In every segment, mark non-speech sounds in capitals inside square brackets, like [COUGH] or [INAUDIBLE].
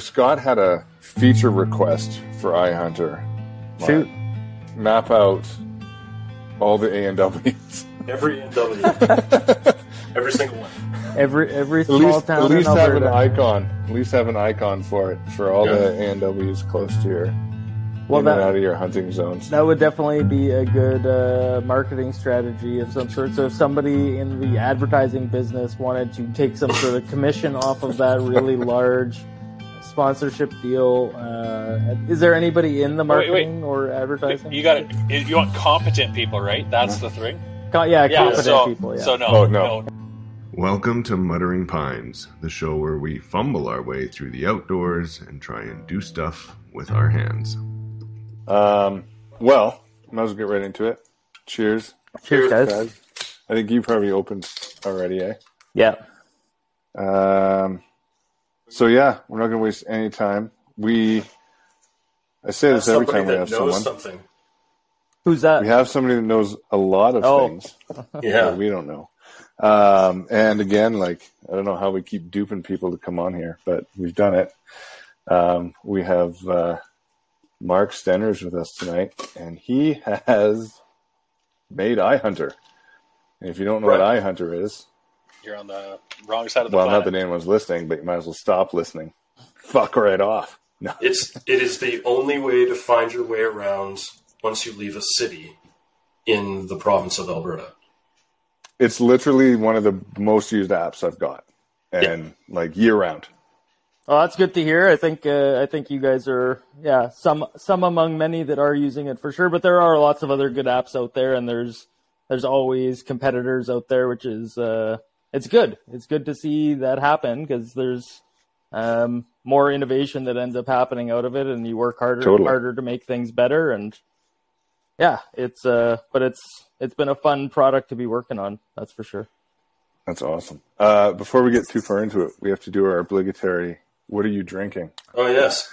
Scott had a feature request for iHunter. Shoot. Map out all the A and W's. Every NW. [LAUGHS] Every single one. Every every At small least, town at least have an icon. At least have an icon for it for all Yeah. the A and W's close to your well, that, out of your hunting zones. That would definitely be a good uh, marketing strategy of some sort. So if somebody in the advertising business wanted to take some sort of commission off of that really [LAUGHS] large sponsorship deal, uh, is there anybody in the Wait, wait. marketing or advertising? You got it. You want competent people, right? That's the thing. Co- yeah, Yeah. competent So, people. Yeah. so no, Oh, no. Welcome to Muttering Pines, the show where we fumble our way through the outdoors and try and do stuff with our hands. Um, well, might as well get right into it. Cheers, Cheers, guys. guys. I think you probably opened already, eh? Yeah. Um, so yeah, we're not going to waste any time. We, I say this every time we that have knows someone. something. Who's that? We have somebody that knows a lot of Oh. things [LAUGHS] Yeah. that we don't know. Um, and again, like I don't know how we keep duping people to come on here, but we've done it. Um, we have uh, Mark Stenroos with us tonight, and he [LAUGHS] has made iHunter. And if you don't know what iHunter is, You're on the wrong side of the well, planet. not that anyone's listening, but you might as well stop listening. Fuck right off. No. It's it is the only way to find your way around once you leave a city in the province of Alberta. It's literally one of the most used apps I've got, and like year round. Oh, that's good to hear. I think uh, I think you guys are yeah some some among many that are using it for sure. But there are lots of other good apps out there, and there's there's always competitors out there, which is uh, it's good. It's good to see that happen because there's um, more innovation that ends up happening out of it, and you work harder Totally. harder to make things better. And yeah, it's uh, but it's it's been a fun product to be working on. That's for sure. That's awesome. Uh, before we get too far into it, we have to do our obligatory. What are you drinking? Oh yes.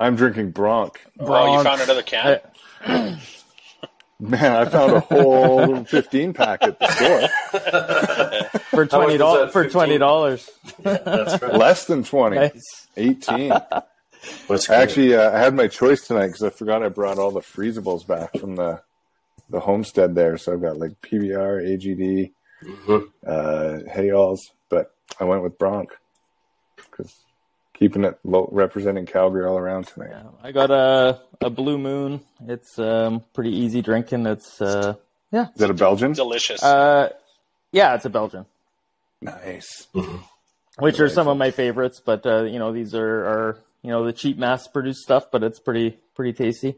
I'm drinking Bronc. oh, you found another can. I- Man, I found a whole [LAUGHS] 15 pack at the store. for twenty dollars. for twenty dollars. That's right. Less than 20. Nice. 18. [LAUGHS] What's I actually uh, I had my choice tonight because I forgot I brought all the freezables back from the the homestead there. So I've got like PBR, AGD, Mhm. uh, Hayalls, but I went with Bronc because keeping it low, representing Calgary all around tonight. Yeah, I got a a Blue Moon. It's um, pretty easy drinking. It's uh, yeah. Is that a Belgian? Delicious. uh, yeah, it's a Belgian, Nice. which are some of my favorites. But uh, you know, these are, are you know the cheap mass produced stuff, but it's pretty pretty tasty.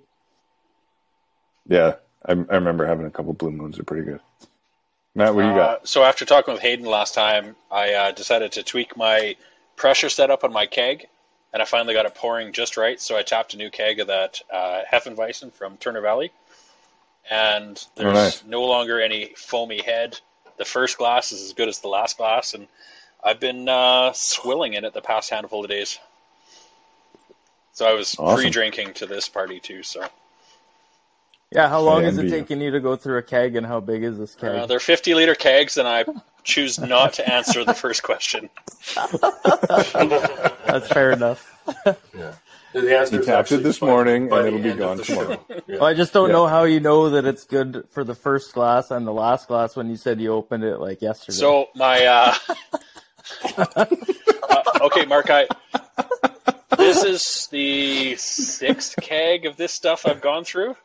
Yeah, I, I remember having a couple Blue Moons. They're pretty good. Matt, what do you Uh, got? so after talking with Hayden last time, I uh, decided to tweak my pressure set up on my keg, and I finally got it pouring just right. So I tapped a new keg of that uh, Hefeweizen from Turner Valley, and there's nice. no longer any foamy head. The first glass is as good as the last glass, and I've been uh, swilling in it the past handful of days. So I was Awesome. pre-drinking to this party too. So Yeah, how long I is it envy you. taking you to go through a keg, and how big is this keg? uh, they're 50 liter kegs, and I choose not to answer the first question. [LAUGHS] [LAUGHS] That's fair enough. Yeah. The answer You is tapped it this morning, and it'll be gone tomorrow. [LAUGHS] Yeah. Well, I just don't Yeah. know how you know that it's good for the first glass and the last glass when you said you opened it like yesterday. So my uh, uh okay, Mark, I this is the sixth keg of this stuff I've gone through.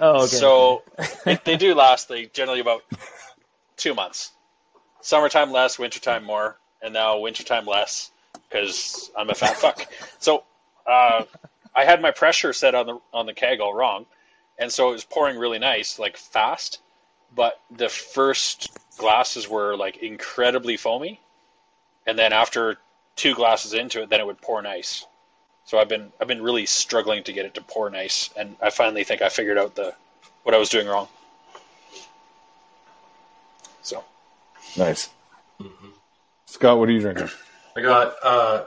Oh, okay. So they, they do last. They generally about two months. Summertime less, wintertime more, and now wintertime less because I'm a fat [LAUGHS] fuck. So uh, I had my pressure set on the on the keg all wrong, and so it was pouring really nice, like fast. But the first glasses were like incredibly foamy, and then after two glasses into it, then it would pour nice. So I've been I've been really struggling to get it to pour nice, and I finally think I figured out the what I was doing wrong. So Nice. Scott, what are you drinking? I got uh,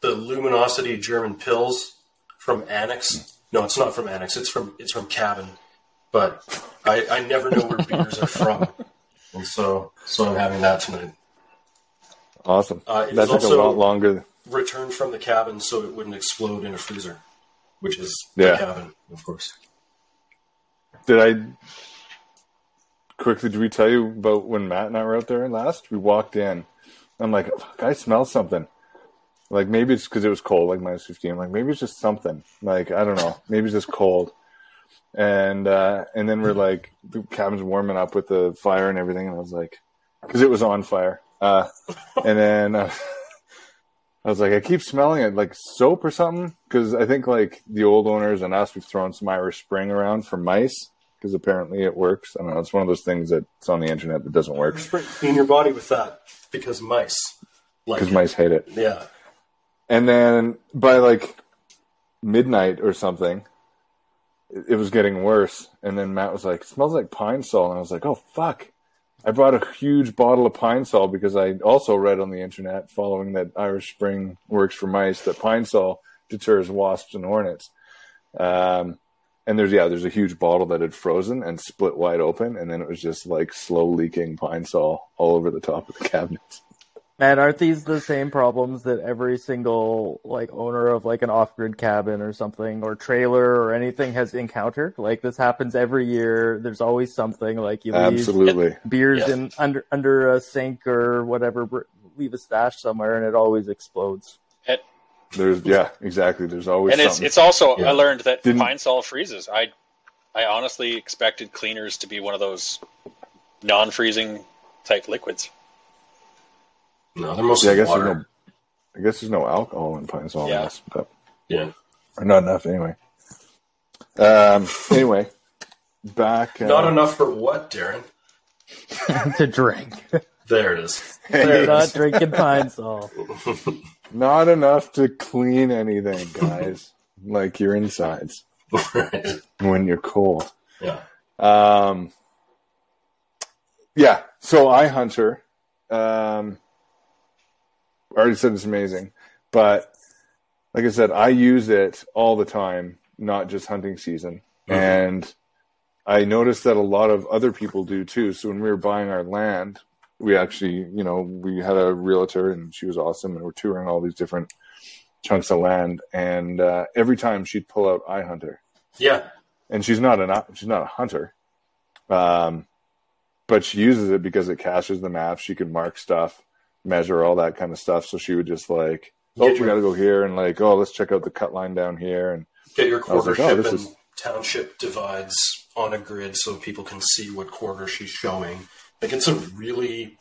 the Luminosity German Pils from Annex. No, it's not from Annex. It's from it's from Cabin. But I, I never know where beers are from, and so so I'm having that tonight. Awesome. Uh, it that is took a lot longer returned from the cabin so it wouldn't explode in a freezer, which is Yeah. the cabin, of course. Did I quickly? Did we tell you about when Matt and I were out there last? We walked in. I'm like, I smell something. Like maybe it's because it was cold, like minus fifteen. Like maybe it's just something. Like I don't know. Maybe it's just cold. And uh, and then we're like, the cabin's warming up with the fire and everything, and I was like, because it was on fire. Uh, and then uh, I was like, I keep smelling it like soap or something. Because I think like the old owners and us, we've thrown some Irish Spring around for mice because apparently it works. I don't know. It's one of those things that's on the internet that doesn't work Clean your body with that because mice. Like because mice hate it. Yeah. And then by like midnight or something, it, it was getting worse. And then Matt was like, "Smells like pine sol," and I was like, "Oh fuck." I brought a huge bottle of pine sol because I also read on the internet, following that Irish Spring works for mice, that pine sol deters wasps and hornets. Um, and there's yeah, there's a huge bottle that had frozen and split wide open, and then it was just like slow leaking pine sol all over the top of the [LAUGHS] cabinets. Man, aren't these the same problems that every single like owner of like an off-grid cabin or something or trailer or anything has encountered? Like this happens every year. There's always something like you leave Absolutely. beers Yeah. in under under a sink or whatever, leave a stash somewhere, and it always explodes. And, There's yeah, exactly. There's always and it's something. it's also Yeah. I learned that Didn't- pine sol freezes. I I honestly expected cleaners to be one of those non-freezing type liquids. No, they're yeah, I guess water. there's no. I guess there's no alcohol in pine sol. Yeah. Yes, but Yeah. or not enough anyway. Um. Anyway, back. Uh, Not enough for what, Darren? [LAUGHS] to drink. There it is. Hey, There [LAUGHS] Not is. drinking pine sol. [LAUGHS] Not enough to clean anything, guys. like your insides when you're cold. Yeah. Um, yeah. So iHunter. Um, I already said it's amazing, but like I said, I use it all the time, not just hunting season. Mhm. And I noticed that a lot of other people do too. So when we were buying our land, we actually, you know, we had a realtor and she was awesome, and we're touring all these different chunks of land. And uh, every time she'd pull out iHunter, Yeah. and she's not an she's not a hunter, um, but she uses it because it caches the map. She can mark stuff, measure all that kind of stuff. So she would just like, oh, Get we got to go here, and like, oh, let's check out the cut line down here, and Get your I quarter like, oh, ship and is- township divides on a grid so people can see what quarter she's showing. Like it's a really,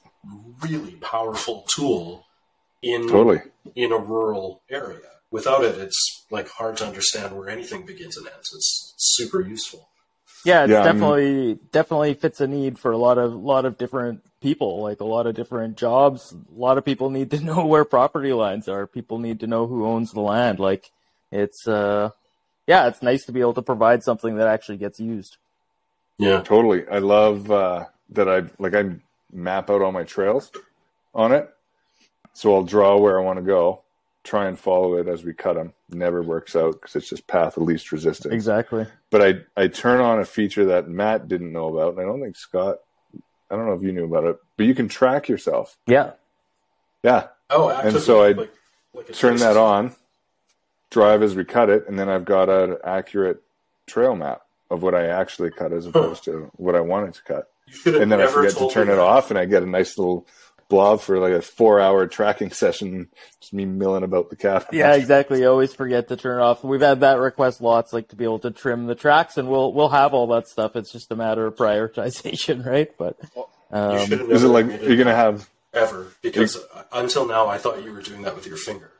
really powerful tool in totally. in a rural area. Without it, it's like hard to understand where anything begins and ends. It's super useful. Yeah, it's Yeah, definitely definitely fits a need for a lot of lot of different people, like a lot of different jobs. A lot of people need to [LAUGHS] know where property lines are. People need to know who owns the land. Like it's uh yeah, it's nice to be able to provide something that actually gets used. Yeah. Totally. I love uh, that I like I map out all my trails on it. So I'll draw where I want to go, try and follow it as we cut them. Never works out because it's just path of least resistance. Exactly. But I I turn on a feature that Matt didn't know about, and I don't think Scott. I don't know if you knew about it, but you can track yourself. Yeah. Yeah, Oh, actively, so I like, like turn that on, drive as we cut it, and then I've got an accurate trail map of what I actually cut as opposed to what I wanted to cut. You and then I forget to turn it that. off, and I get a nice little blob for like a four-hour tracking [LAUGHS] session, just me milling about the cabin. Yeah, exactly. You always forget to turn it off. We've had that request lots, like to be able to trim the tracks, and we'll we'll have all that stuff. It's just a matter of prioritization, [LAUGHS] right? But um, Is it like you're gonna have? ever because until now I thought you were doing that with your finger.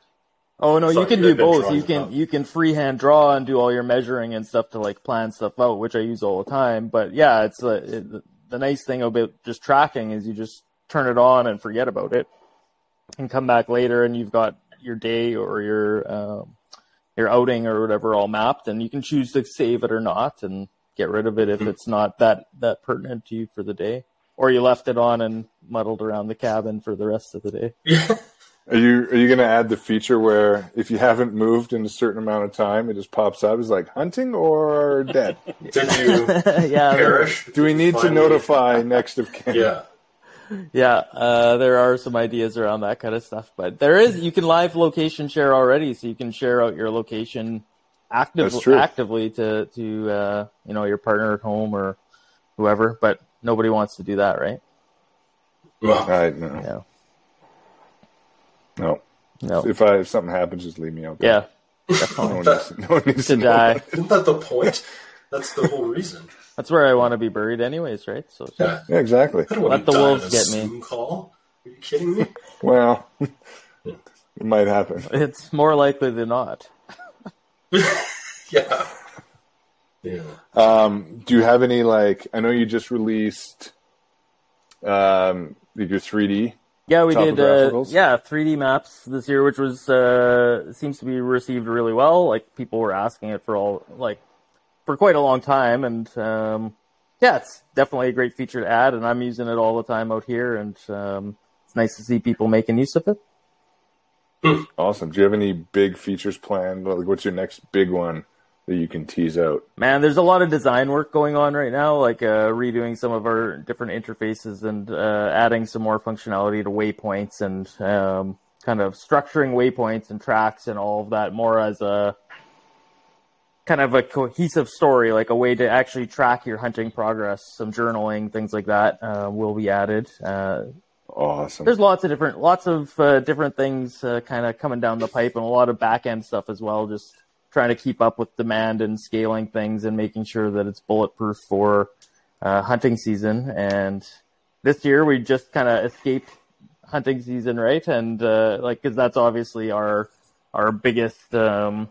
Oh no, you can you do both. You can you can freehand draw and do all your measuring and stuff to like plan stuff out, which I use all the time. But yeah, it's uh, it, the nice thing about just tracking is you just turn it on and forget about it, and come back later and you've got your day or your um, your outing or whatever all mapped, and you can choose to save it or not and get rid of it if Mhm. it's not that that pertinent to you for the day, or you left it on and muddled around the cabin for the rest of the day. [LAUGHS] Are you are you gonna add the feature where if you haven't moved in a certain amount of time, it just pops up? It's like hunting or dead. [LAUGHS] Did you [LAUGHS] yeah, perish? Do we Did you need to notify next of kin? Yeah. Yeah, uh, there are some ideas around that kind of stuff, but there is you can live location share already, so you can share out your location actively actively to to uh, you know your partner at home or whoever, but nobody wants to do that, right? Well, I no, Yeah, no. no, If I if something happens, just leave me out. there. yeah, No one needs, no one needs to know. die. isn't that the point? That's the whole reason. That's where I want to be buried, anyways, right? So Yeah. Yeah, exactly. I don't want Let the wolves get me. Call? Are you kidding me? [LAUGHS] Well, [LAUGHS] it might happen. it's more likely than not. [LAUGHS] Yeah. Yeah. Um, do you have any like? I know you just released um, your 3D. Yeah, we did. Uh, yeah, 3D maps this year, which was uh, seems to be received really well. Like people were asking it for all like for quite a long time, and um, yeah, it's definitely a great feature to add. And I'm using it all the time out here, and um, it's nice to see people making use of it. Awesome. Do you have any big features planned? Like, what's your next big one that you can tease out? Man, there's a lot of design work going on right now, like uh, redoing some of our different interfaces and uh, adding some more functionality to waypoints and um, kind of structuring waypoints and tracks and all of that more as a kind of a cohesive story, like a way to actually track your hunting progress. Some journaling, things like that, uh, will be added. Uh, Awesome. there's lots of different lots of uh, different things uh, kind of coming down the pipe and a lot of back end stuff as well just trying to keep up with demand and scaling things and making sure that it's bulletproof for uh, hunting season and this year we just kind of escaped hunting season right and uh, like because that's obviously our our biggest um,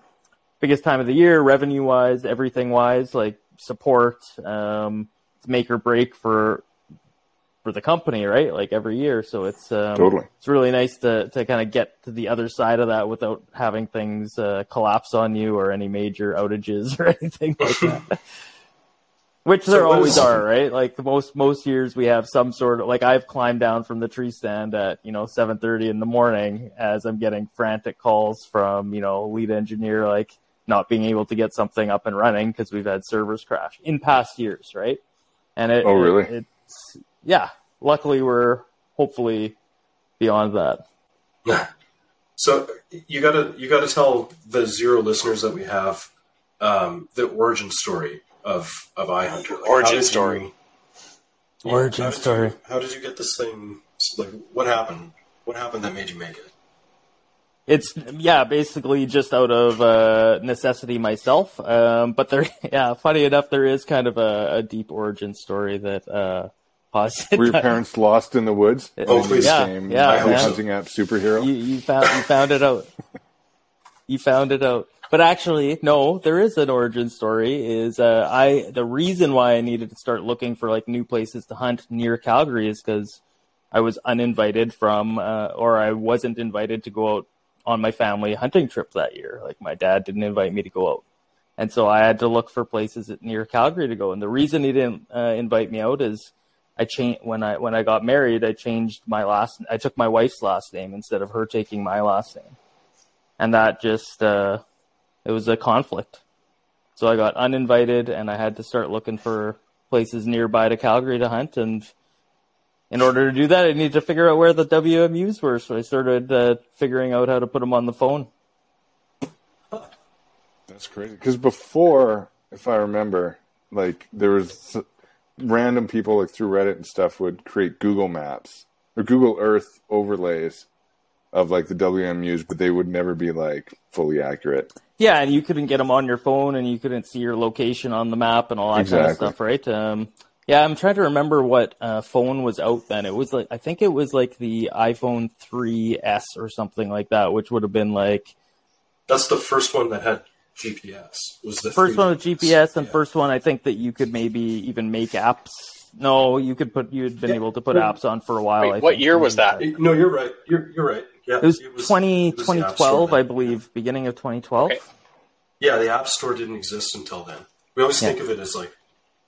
biggest time of the year revenue wise everything wise like support um, it's make or break for for the company, right? Like every year. So it's um, Totally. it's really nice to to kind of get to the other side of that without having things uh, collapse on you or any major outages [LAUGHS] or anything like that. [LAUGHS] Which there what always is- are, right? Like the most most years we have some sort of like I've climbed down from the tree stand at you know seven thirty in the morning as I'm getting frantic calls from you know lead engineer like not being able to get something up and running because we've had servers crash in past years, right? And it, Oh, really? it- it's yeah. Luckily, we're hopefully beyond that. Yeah. So you gotta you gotta tell the zero listeners that we have um, the origin story of of iHunter. Like, Origin did you- story. Origin how did you- story. how did you get this thing? Like, what happened? What happened that made you make it? It's yeah, basically just out of uh, necessity myself. Um, but there, [LAUGHS] yeah, funny enough, there is kind of a, a deep origin story that uh, caused. Were your parents lost in the woods? [LAUGHS] Oh, please. Yeah, Game, yeah, I hope man. so. hunting app superhero. you you found you found it out. [LAUGHS] You found it out. But actually, no, there is an origin story. Is uh, I the reason why I needed to start looking for like new places to hunt near Calgary is because I was uninvited from, uh, or I wasn't invited to go out on my family hunting trip that year. Like my dad didn't invite me to go out, and so I had to look for places near Calgary to go. And the reason he didn't uh, invite me out is I changed when I when I got married. I changed my last. I took my wife's last name instead of her taking my last name, and that just uh, it was a conflict. So I got uninvited, and I had to start looking for places nearby to Calgary to hunt. And in order to do that, I needed to figure out where the WMUs were. So I started uh, figuring out how to put them on the phone. That's crazy. Because before, if I remember, like there was random people like through Reddit and stuff would create Google Maps or Google Earth overlays of like the WMUs, but they would never be like fully accurate. Yeah, and you couldn't get them on your phone, and you couldn't see your location on the map and all that kind of stuff, right? Um, yeah, I'm trying to remember what uh, phone was out then. It was like I think it was like the iPhone 3s or something like that, which would have been like That's the first one that had GPS. Was the first one with GPS and Yeah. first one I think that you could maybe even make apps. No, you could put you had been Yeah. able to put apps on for a while. Wait, I what think. year was that? No, you're right. You're you're right. Yeah, It was, 20, it was 2012, I then. believe, beginning of 2012. Okay. Yeah, the App Store didn't exist until then. We always Yeah. think of it as like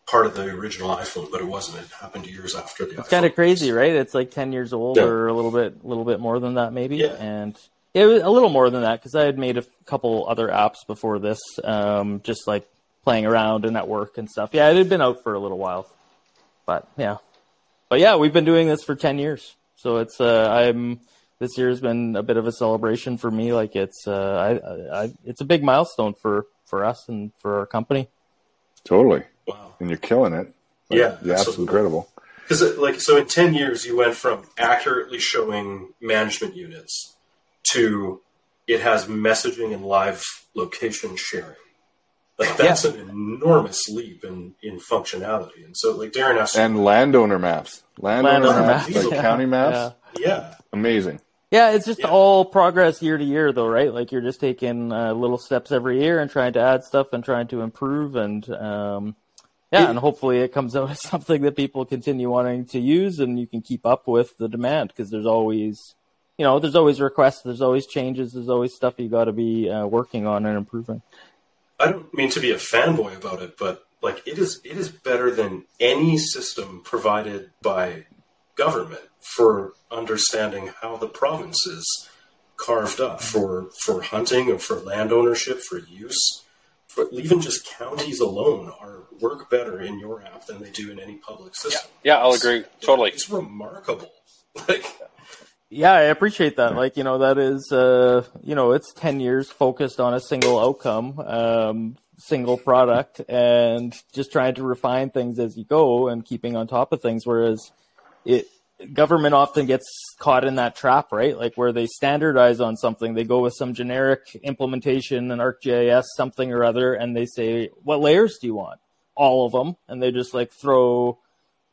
part of the original iPhone, but it wasn't. It happened years after the. It's kind of crazy, right? It's like ten years old, Yeah. or a little bit, a little bit more than that, maybe. Yeah. And it was a little more than that because I had made a couple other apps before this, um, just like playing around and at work and stuff. Yeah, it had been out for a little while, but yeah, but yeah, we've been doing this for ten years, so it's uh, I'm this year has been a bit of a celebration for me. Like it's uh, I, I it's a big milestone for for us and for our company. Totally. Wow. And you're killing it. Like, Yeah, yeah, absolutely absolutely. incredible. Because like so, in ten years, you went from accurately showing management units to it has messaging and live location sharing. Like that's an enormous leap in, in functionality. And so, like Darren asked, And landowner maps, landowner, Landowner maps, maps, like yeah. county maps, Yeah. yeah, amazing. Yeah, it's just Yeah. all progress year to year, though, right? Like you're just taking uh, little steps every year and trying to add stuff and trying to improve, and um, yeah, It- and hopefully it comes out as [LAUGHS] something that people continue wanting to use, and you can keep up with the demand because there's always, you know, there's always requests, there's always changes, there's always stuff you got to be uh, working on and improving. I don't mean to be a fanboy about it, but like it is it is better than any system provided by government for understanding how the province is carved up for for hunting or for land ownership for use. For even just counties alone are work better in your app than they do in any public system. Yeah, I'll agree. Totally. It's remarkable. [LAUGHS] Like Yeah, I appreciate that. Like, you know, that is, uh, you know, it's 10 years focused on a single outcome, um, single product, and just trying to refine things as you go and keeping on top of things. Whereas it, government often gets caught in that trap, right? Like where they standardize on something, they go with some generic implementation, an ArcGIS, something or other, and they say, what layers do you want? All of them. And they just like throw,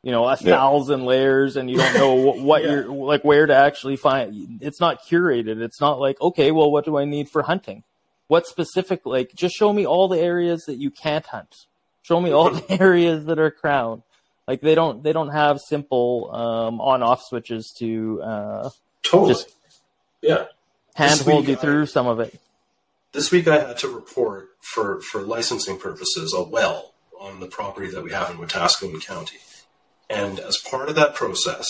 you know, a Yeah. thousand layers and you don't know [LAUGHS] what, what Yeah. you're like where to actually find it's not curated. It's not like, okay, well what do I need for hunting? What specific like just show me all the areas that you can't hunt. Show me all [LAUGHS] the areas that are crown. Like they don't they don't have simple um on off switches to uh totally. Just- yeah. handhold you I- through some of it. This week I had to report for, for licensing purposes a well on the property that we have in Wetaskiwin County. And as part of that process,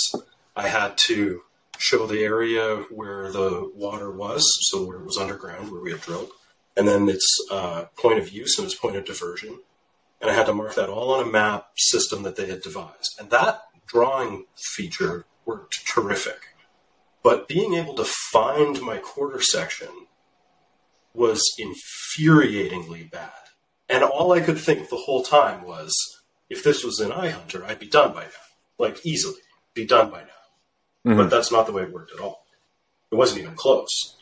I had to show the area where the water was, so where it was underground, where we had drilled, and then its uh, point of use and its point of diversion. And I had to mark that all on a map system that they had devised. And that drawing feature worked terrific. But being able to find my quarter section was infuriatingly bad. And all I could think the whole time was, if this was an iHunter, I'd be done by now. Like, easily. Be done by now. Mhm. But that's not the way it worked at all. It wasn't even close.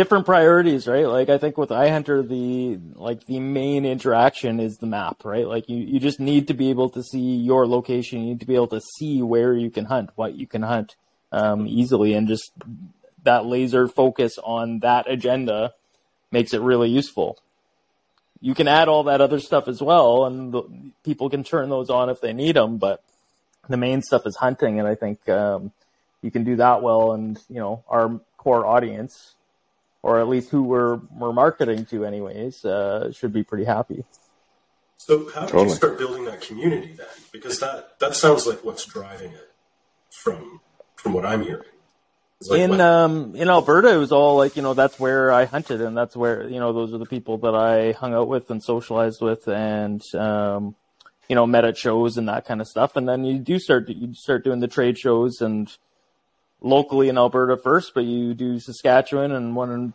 Different priorities, right? Like I think with iHunter, the like the main interaction is the map, right? Like you, you just need to be able to see your location. You need to be able to see where you can hunt, what you can hunt um, easily, and just that laser focus on that agenda makes it really useful. You can add all that other stuff as well, and the, people can turn those on if they need them. But the main stuff is hunting, and I think um, you can do that well. And you know, our core audience or at least who we're we're marketing to anyways uh, should be pretty happy So how did Totally. you start building that community then? Because that, that sounds like what's driving it from from what I'm hearing. Like in what- um in alberta it was all like you know that's where i hunted and that's where you know those are the people that i hung out with and socialized with and um you know met at shows and that kind of stuff and then you do start you start doing the trade shows and locally in alberta first but you do saskatchewan and one in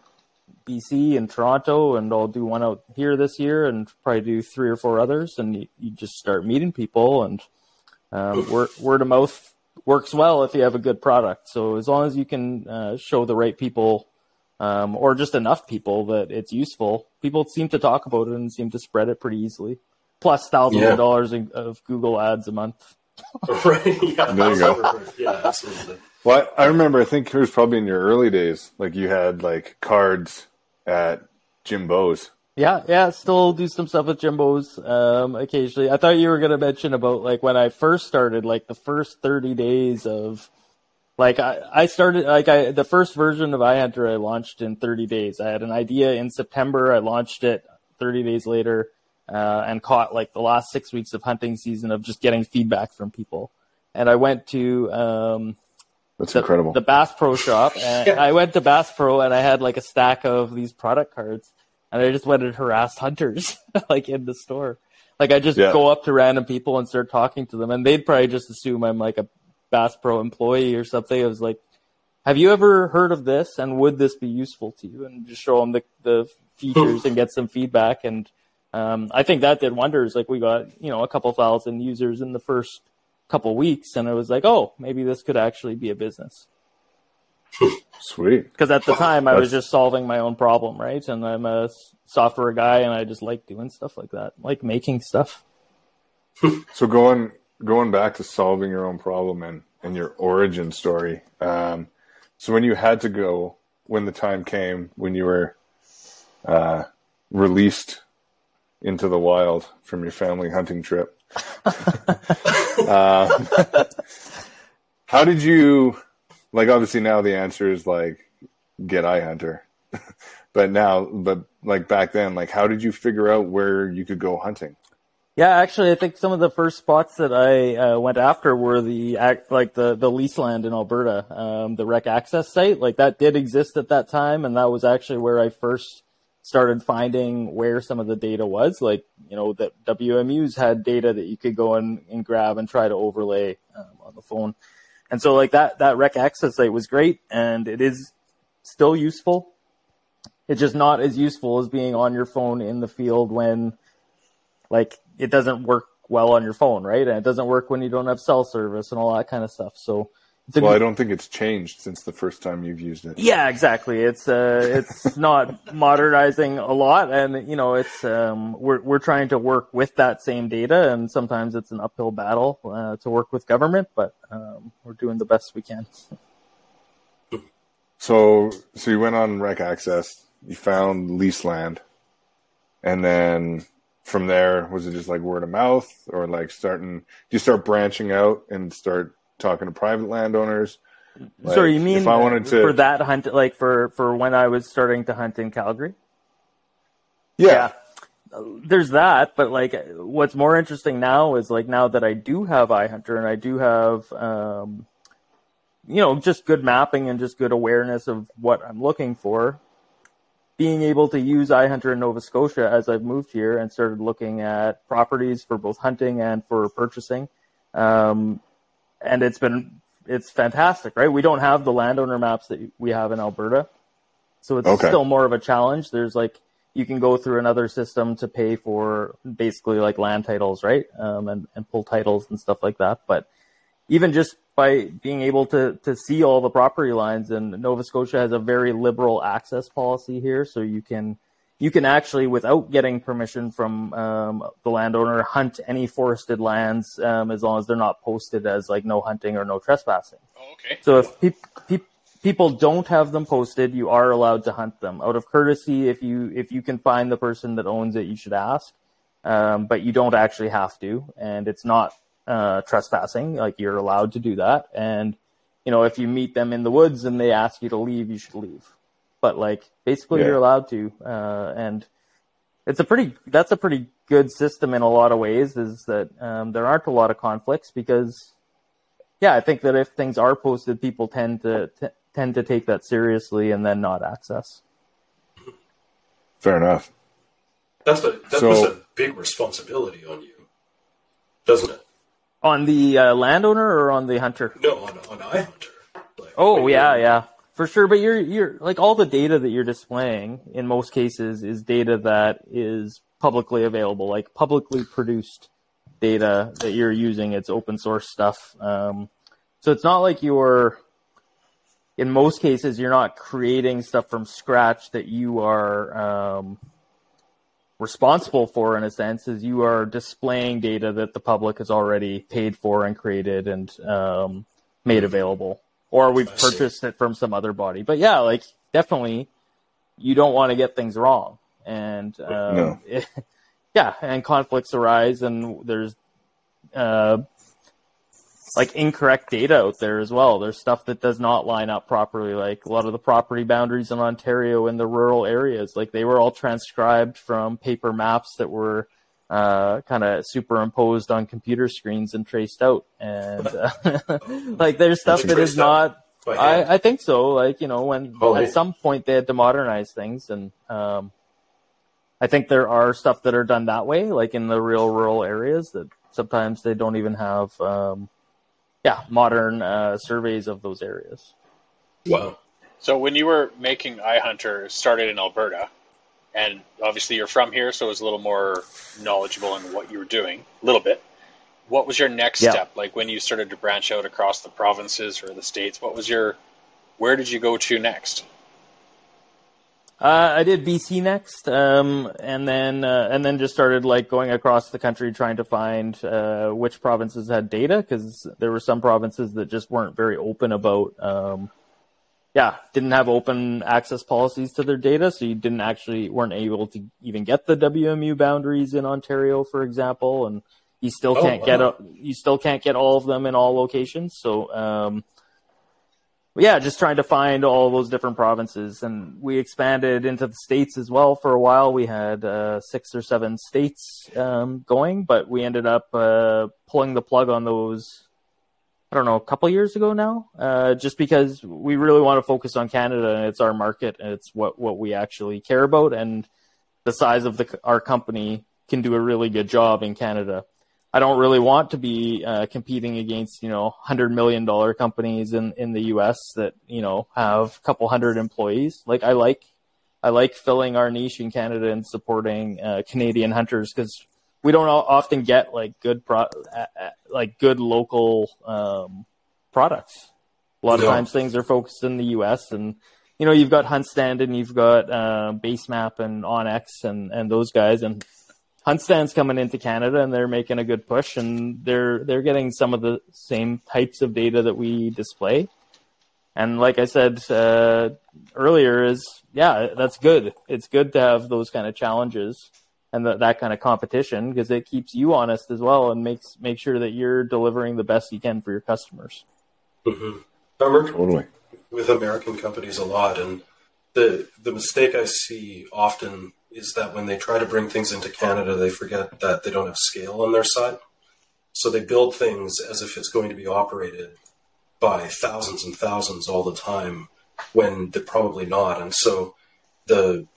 bc and toronto and i'll do one out here this year and probably do three or four others and you, you just start meeting people and um, [LAUGHS] word, word of mouth works well if you have a good product. So as long as you can uh, show the right people, um, or just enough people that it's useful, people seem to talk about it and seem to spread it pretty easily. Plus thousands Yeah. of dollars in, of Google ads a month. [LAUGHS] right? Yeah, There you go. Yeah, absolutely. Well, I I remember. I think it was probably in your early days. Like you had like cards at Jimbo's. Yeah, yeah, still do some stuff with Jimbo's um, occasionally. I thought you were gonna mention about like when I first started, like the first thirty days of, like I, I started like I the first version of iHunter I launched in thirty days. I had an idea in September, I launched it thirty days later, uh, and caught like the last six weeks of hunting season of just getting feedback from people. And I went to um, That's the, incredible. the Bass Pro shop, [LAUGHS] and Yeah. I went to Bass Pro and I had like a stack of these product cards, and I just went and harassed hunters [LAUGHS] like in the store. Like I just Yeah. go up to random people and start talking to them, and they'd probably just assume I'm like a Bass Pro employee or something. I was like, "Have you ever heard of this? And would this be useful to you?" And just show them the the features and get some feedback. And um, I think that did wonders. Like we got you know a couple thousand users in the first couple weeks, and it was like, "Oh, maybe this could actually be a business." [LAUGHS] Sweet. Because at the time I was just solving my own problem, right? And I'm a software guy, and I just like doing stuff like that, like making stuff. [LAUGHS] So going going back to solving your own problem and, and your origin story. Um, so when you had to go, when the time came, when you were uh, released into the wild from your family hunting trip, uh, how did you? Like, obviously now the answer is like get iHunter, [LAUGHS] but now, but like back then, like how did you figure out where you could go hunting? Yeah, actually, I think some of the first spots that I uh, went after were the like the the lease land in Alberta, um, the Rec Access site. Like that did exist at that time, and that was actually where I first started finding where some of the data was. Like you know that WMU's had data that you could go and, and grab and try to overlay um, on the phone, and so like that that Rec Access site was great, and it is still useful. It's just not as useful as being on your phone in the field when like it doesn't work well on your phone, right? And it doesn't work when you don't have cell service and all that kind of stuff. So a Well, I don't think it's changed since the first time you've used it. yeah, exactly. It's uh, it's [LAUGHS] not modernizing a lot, and you know, it's um, we're we're trying to work with that same data, and sometimes it's an uphill battle uh, to work with government, but um, we're doing the best we can. So, so you went on Rec Access, you found lease land, and then from there, was it just like word of mouth, or like starting? Do you start branching out and start talking to private landowners? so you mean if I wanted to for that hunt, like for for when I was starting to hunt in Calgary? Yeah, there's that, but like what's more interesting now is like now that I do have iHunter and I do have um, you know just good mapping and just good awareness of what I'm looking for. Being able to use iHunter in Nova Scotia as I've moved here and started looking at properties for both hunting and for purchasing, um, and it's been it's fantastic, right? We don't have the landowner maps that we have in Alberta, so it's Okay. still more of a challenge. There's like you can go through another system to pay for basically like land titles, right? Um, and, and pull titles and stuff like that. But even just by being able to, to see all the property lines and Nova Scotia has a very liberal access policy here. So you can, you can actually, without getting permission from um, the landowner, hunt any forested lands um, as long as they're not posted as like no hunting or no trespassing. Oh, okay. So if peop peop people don't have them posted, you are allowed to hunt them out of courtesy. If you if you can find the person that owns it, you should ask. Um, but you don't actually have to, and it's not uh, trespassing. Like you're allowed to do that, and you know if you meet them in the woods and they ask you to leave, you should leave. But like basically, Yeah. you're allowed to, uh, and it's a pretty that's a pretty good system in a lot of ways. Is that um, there aren't a lot of conflicts because yeah, I think that if things are posted, people tend to t- tend to take that seriously and then not access. fair enough. That's a that So- a big responsibility on you, doesn't it? On the uh, landowner or on the hunter? No, on on iHunter. Like, Oh yeah, yeah, for sure. But you're you're like all the data that you're displaying in most cases is data that is publicly available, like publicly produced data that you're using. It's open source stuff. Um, so it's not like you're in most cases you're not creating stuff from scratch that you are um, responsible for in a sense is you are displaying data that the public has already paid for and created and um, made available or we've I see. purchased it from some other body but yeah like definitely you don't want to get things wrong and um, No. [LAUGHS] yeah and conflicts arise and there's uh, like incorrect data out there as well. There's stuff that does not line up properly. Like a lot of the property boundaries in Ontario in the rural areas, like they were all transcribed from paper maps that were uh, kind of superimposed on computer screens and traced out. And uh, [LAUGHS] like there's stuff that is not. I, I think so. Like you know, when Oh, at yeah. some point they had to modernize things, and um, I think there are stuff that are done that way, like in the real rural areas that sometimes they don't even have, um, yeah, modern uh, surveys of those areas. Wow. So when you were making iHunter, started in Alberta, and obviously you're from here, so it was a little more knowledgeable in what you were doing, a little bit. What was your next Yeah. step? Like when you started to branch out across the provinces or the states, what was your, where did you go to next? Uh, I did BC next, um, and then uh, and then just started like going across the country trying to find uh, which provinces had data because there were some provinces that just weren't very open about, um, yeah, didn't have open access policies to their data, so you didn't actually weren't able to even get the WMU boundaries in Ontario, for example, and you still Oh, can't get wow. a, you still can't get all of them in all locations. So um, yeah, just trying to find all those different provinces, and we expanded into the states as well. For a while, we had uh, six or seven states um, going, but we ended up uh, pulling the plug on those. I don't know, a couple years ago now, uh, just because we really want to focus on Canada and it's our market and it's what what we actually care about, and the size of the our company can do a really good job in Canada. I don't really want to be uh, competing against you know hundred million dollar companies in in the U.S. that you know have a couple hundred employees. Like I like I like filling our niche in Canada and supporting uh, Canadian hunters because we don't often get like good pro like good local um, products. A lot of times things are focused in the U.S. and you know you've got HuntStand and you've got uh, Basemap and onX and and those guys and HuntStand's coming into Canada and they're making a good push and they're they're getting some of the same types of data that we display. And like I said uh, earlier, is yeah, that's good. It's good to have those kind of challenges and that that kind of competition because it keeps you honest as well and makes make sure that you're delivering the best you can for your customers. hmm I worked Totally. with American companies a lot, and the the mistake I see often is that when they try to bring things into Canada, they forget that they don't have scale on their side. So they build things as if it's going to be operated by thousands and thousands all the time, when they're probably not. And so the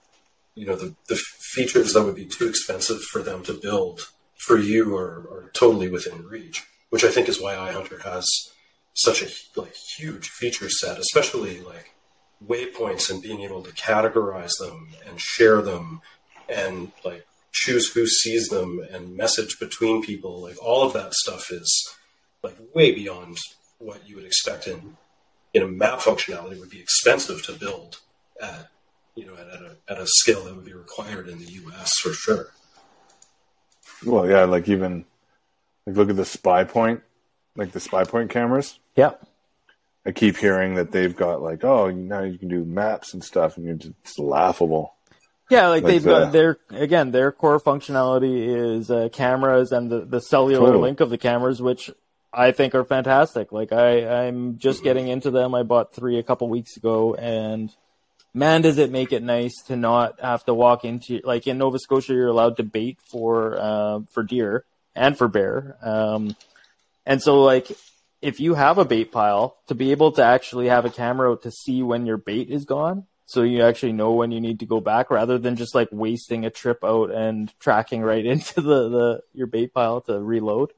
you know the, the features that would be too expensive for them to build for you are, are totally within reach, which I think is why iHunter has such a like huge feature set, especially like waypoints and being able to categorize them and share them and like choose who sees them and message between people. Like all of that stuff is like way beyond what you would expect in in a map functionality would be expensive to build at you know at, at, a, at a scale that would be required in the US for sure. Well, yeah, like even like look at the Spypoint, like the Spypoint cameras. Yeah. I keep hearing that they've got like, oh, now you can do maps and stuff, and you're just it's laughable. Yeah, like, Like they've the- got their again their core functionality is uh, cameras and the, the cellular Totally. link of the cameras, which I think are fantastic. Like I I'm just getting into them. I bought three a couple weeks ago, and man, does it make it nice to not have to walk into like in Nova Scotia, you're allowed to bait for uh, for deer and for bear, um, and so like if you have a bait pile, to be able to actually have a camera to see when your bait is gone, so you actually know when you need to go back, rather than just like wasting a trip out and tracking right [LAUGHS] into the, the your bait pile to reload.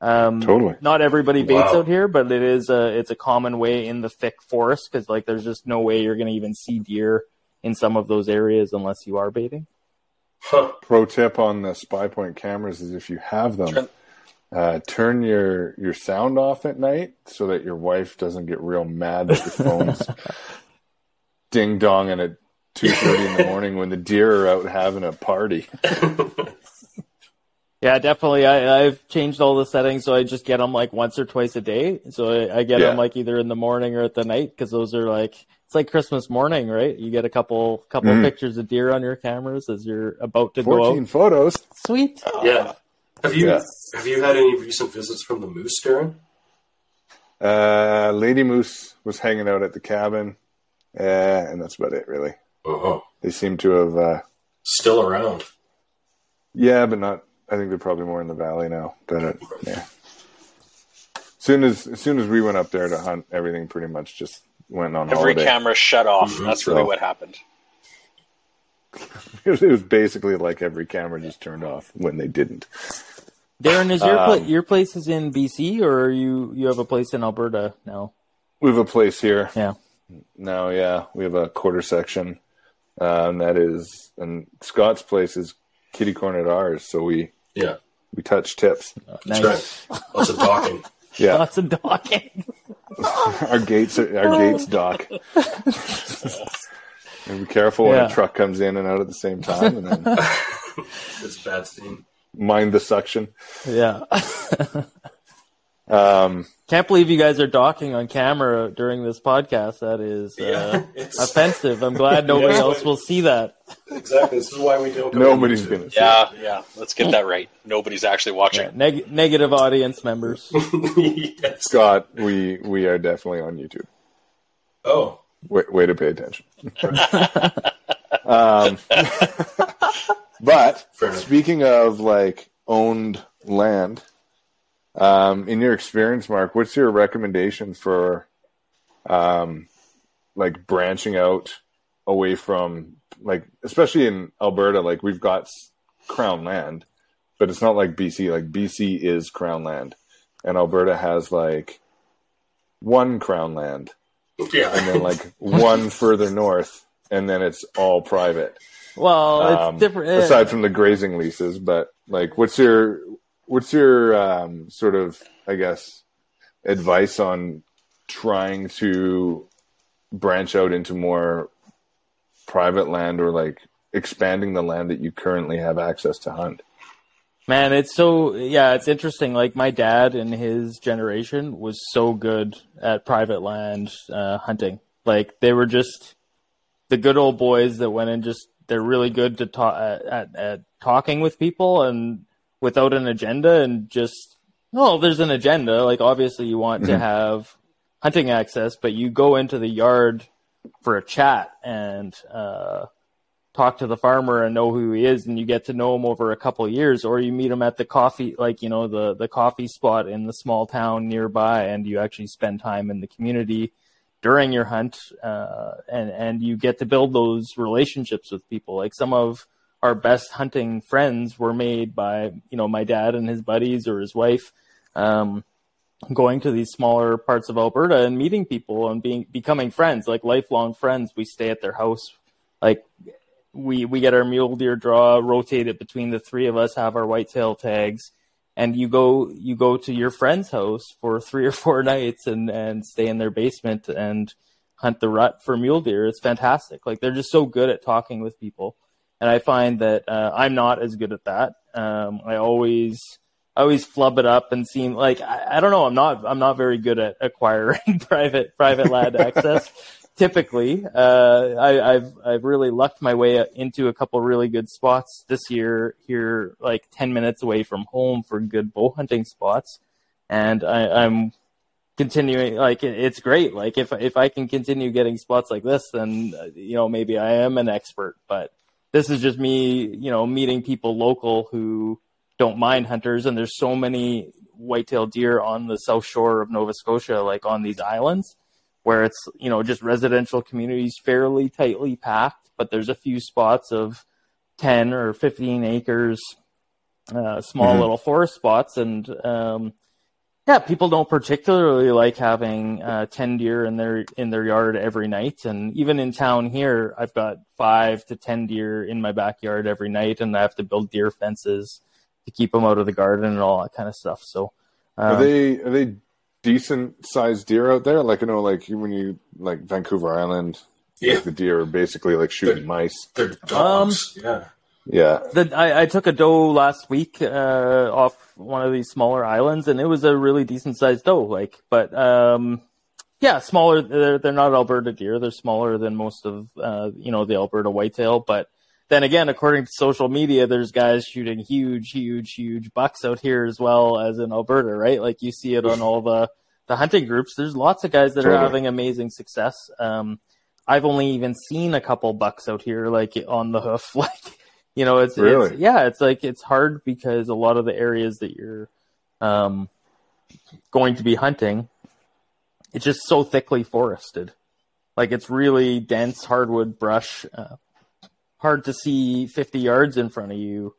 Um, Totally. Not everybody baits Wow. out here, but it is a it's a common way in the thick forest because like there's just no way you're going to even see deer in some of those areas unless you are baiting. Huh. Pro tip on the Spypoint cameras is if you have them, Turn- uh, turn your your sound off at night so that your wife doesn't get real mad that your phone's [LAUGHS] ding donging at two thirty in the morning when the deer are out having a party. [LAUGHS] Yeah, definitely. I, I've changed all the settings, so I just get them like once or twice a day. So I, I get Yeah. them like either in the morning or at the night because those are like it's like Christmas morning, right? You get a couple couple Mhm. pictures of deer on your cameras as you're about to go Fourteen photos. Sweet. Yeah. Have you Yeah. have you had any recent visits from the moose, Darren? Uh, Lady Moose was hanging out at the cabin, uh, and that's about it, really. Uh-huh. They seem to have, uh, Still around. yeah, but not. I think they're probably more in the valley now. But uh, yeah, soon as as soon as we went up there to hunt, everything pretty much just went on Every holiday. camera shut off. Mhm. That's really So- what happened. [LAUGHS] it was basically like every camera just turned off when they didn't. Darren, is your pla- Um, your place is in BC or are you you have a place in Alberta now? We have a place here Yeah. now. Yeah, we have a quarter section, uh, and that is and Scott's place is kitty corner at ours. So we Yeah, we touch tips. Nice. that's right. Lots of docking. [LAUGHS] Yeah, Lots of docking. [LAUGHS] our gates are, our gates dock. [LAUGHS] and be careful when Yeah. a truck comes in and out at the same time, and then It's a bad scene. mind the suction. Yeah. Um, Can't believe you guys are docking on camera during this podcast. That is uh, Yeah, [LAUGHS] offensive. I'm glad [LAUGHS] nobody Yeah. else will see that. exactly. This is why we don't. nobody's gonna. See Yeah, yeah. Let's get that right. Nobody's actually watching. Yeah, neg- negative audience members. [LAUGHS] yes. Scott, we we are definitely on YouTube. Oh, Way, way to pay attention. um, but speaking of like owned land, um, in your experience, Mark, what's your recommendation for, um, like branching out away from like, especially in Alberta, like we've got crown land, but it's not like BC. Like BC is crown land, and Alberta has like one crown land yeah. and then like one [LAUGHS] further north, and then it's all private. Well, it's Um, different. eh, aside from the grazing leases, but like, what's your what's your um, sort of I guess advice on trying to branch out into more private land or like expanding the land that you currently have access to hunt? Man, it's so yeah, it's interesting. Like my dad and his generation was so good at private land uh, hunting. Like they were just the good old boys that went and just they're really good to talk at, at, at talking with people and without an agenda and just no, there's an agenda. Like obviously you want to have hunting access, but you go into the yard for a chat and uh, talk to the farmer and know who he is and you get to know him over a couple of years or you meet him at the coffee like you know the the coffee spot in the small town nearby and you actually spend time in the community during your hunt uh, and and you get to build those relationships with people like some of our best hunting friends were made by you know my dad and his buddies or his wife um, going to these smaller parts of Alberta and meeting people and being becoming friends like lifelong friends we stay at their house like we we get our mule deer draw, rotate it between the three of us, have our whitetail tags, and you go you go to your friend's house for three or four [LAUGHS] nights and and stay in their basement and hunt the rut for mule deer. It's fantastic. Like they're just so good at talking with people, and I find that uh, I'm not as good at that. Um, I always I always flub it up and seem like I, I don't know. I'm not I'm not very good at acquiring [LAUGHS] private private land [LAUGHS] access typically. Uh, I, I've I've really lucked my way into a couple really good spots this year here, like ten minutes away from home for good bow hunting spots, and I, I'm continuing. Like it's great. Like if if I can continue getting spots like this, then uh, you know maybe I am an expert. But this is just me, you know, meeting people local who don't mind hunters, and there's so many whitetail deer on the south shore of Nova Scotia, like on these islands where it's you know just residential communities fairly tightly packed. But there's a few spots of 10 or 15 acres uh, small Mhm. little forest spots. And um, yeah people don't particularly like having uh, 10 deer in their in their yard every night and even in town here i've got 5 to 10 deer in my backyard every night and i have to build deer fences to keep them out of the garden and all that kind of stuff so Are um, they are they decent sized deer out there? Like I know, like when you like Vancouver Island, Yeah. like the deer are basically like shooting mice. They're dogs. yeah. Yeah, The, I, I took a doe last week uh, off one of these smaller islands, and it was a really decent sized doe. Like, but um, yeah, smaller. They're, they're not Alberta deer. They're smaller than most of uh, you know the Alberta whitetail. But then again, according to social media, there's guys shooting huge, huge, huge bucks out here as well as in Alberta, right? Like you see it on all the the hunting groups. There's lots of guys that are Totally. having amazing success. Um, I've only even seen a couple bucks out here, like on the hoof, [LAUGHS] like you know, it's, Really? it's yeah, it's like it's hard because a lot of the areas that you're um, going to be hunting, it's just so thickly forested. Like it's really dense hardwood brush. Uh, hard to see 50 yards in front of you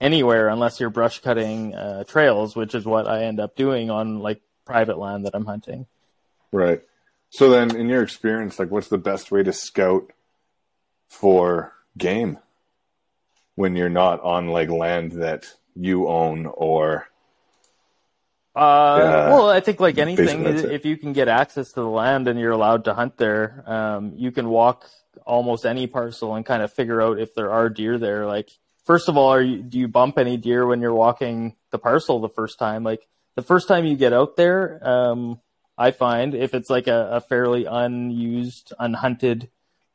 anywhere unless you're brush cutting uh, trails, which is what I end up doing on like private land that I'm hunting. Right. So then, in your experience, like, what's the best way to scout for game when you're not on like land that you own or? Uh, Yeah. well, I think like anything, Basically, that's it. if you can get access to the land and you're allowed to hunt there, um, you can walk almost any parcel and kind of figure out if there are deer there. Like, first of all, are you, do you bump any deer when you're walking the parcel the first time? Like, the first time you get out there, um, I find if it's like a, a fairly unused, unhunted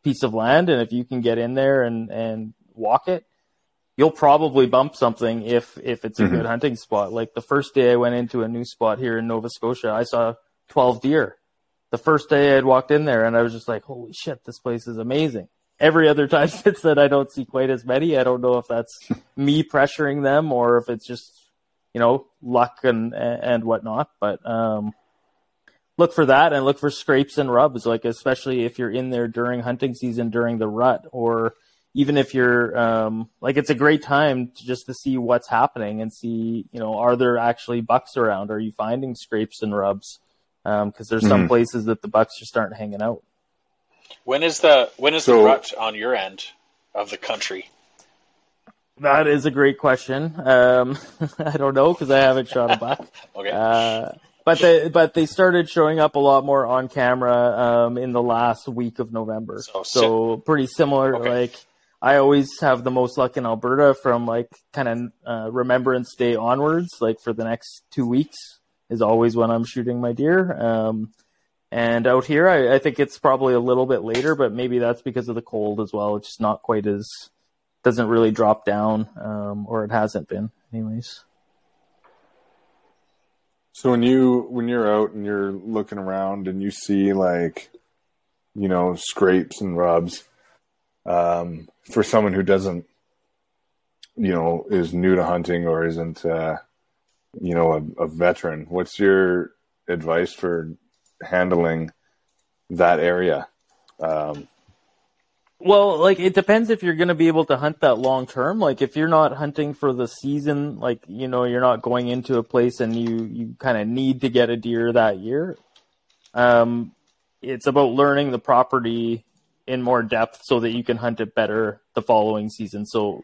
piece of land, and if you can get in there and and walk it, you'll probably bump something if if it's a Mhm. good hunting spot. Like the first day I went into a new spot here in Nova Scotia, I saw 12 deer. The first day I'd walked in there and I was just like, "Holy shit, this place is amazing." Every other time [LAUGHS] since then I don't see quite as many. I don't know if that's [LAUGHS] me pressuring them or if it's just, you know, luck and and whatnot, but um look for that and look for scrapes and rubs like especially if you're in there during hunting season during the rut or even if you're um, like it's a great time to just to see what's happening and see you know are there actually bucks around are you finding scrapes and rubs because there's some Mhm. places that the bucks just aren't hanging out When is the when is So- the rut on your end of the country? that is a great question um, [LAUGHS] i don't know because i haven't shot a buck [LAUGHS] Okay. Uh, but they but they started showing up a lot more on camera um, in the last week of November. So So, pretty similar. Okay. Like I always have the most luck in Alberta from like kind of uh, Remembrance Day onwards. Like for the next two weeks is always when I'm shooting my deer. Um, and out here, I, I think it's probably a little bit later, but maybe that's because of the cold as well. It's just not quite as doesn't really drop down, um, or it hasn't been, anyways. So when you when you're out and you're looking around and you see like, you know, scrapes and rubs, um, for someone who doesn't, you know, is new to hunting or isn't, uh, you know, a, a veteran, what's your advice for handling that area? Um, Well, like it depends if you're going to be able to hunt that long term. Like if you're not hunting for the season, like you know you're not going into a place and you you kind of need to get a deer that year. Um, it's about learning the property in more depth so that you can hunt it better the following season. So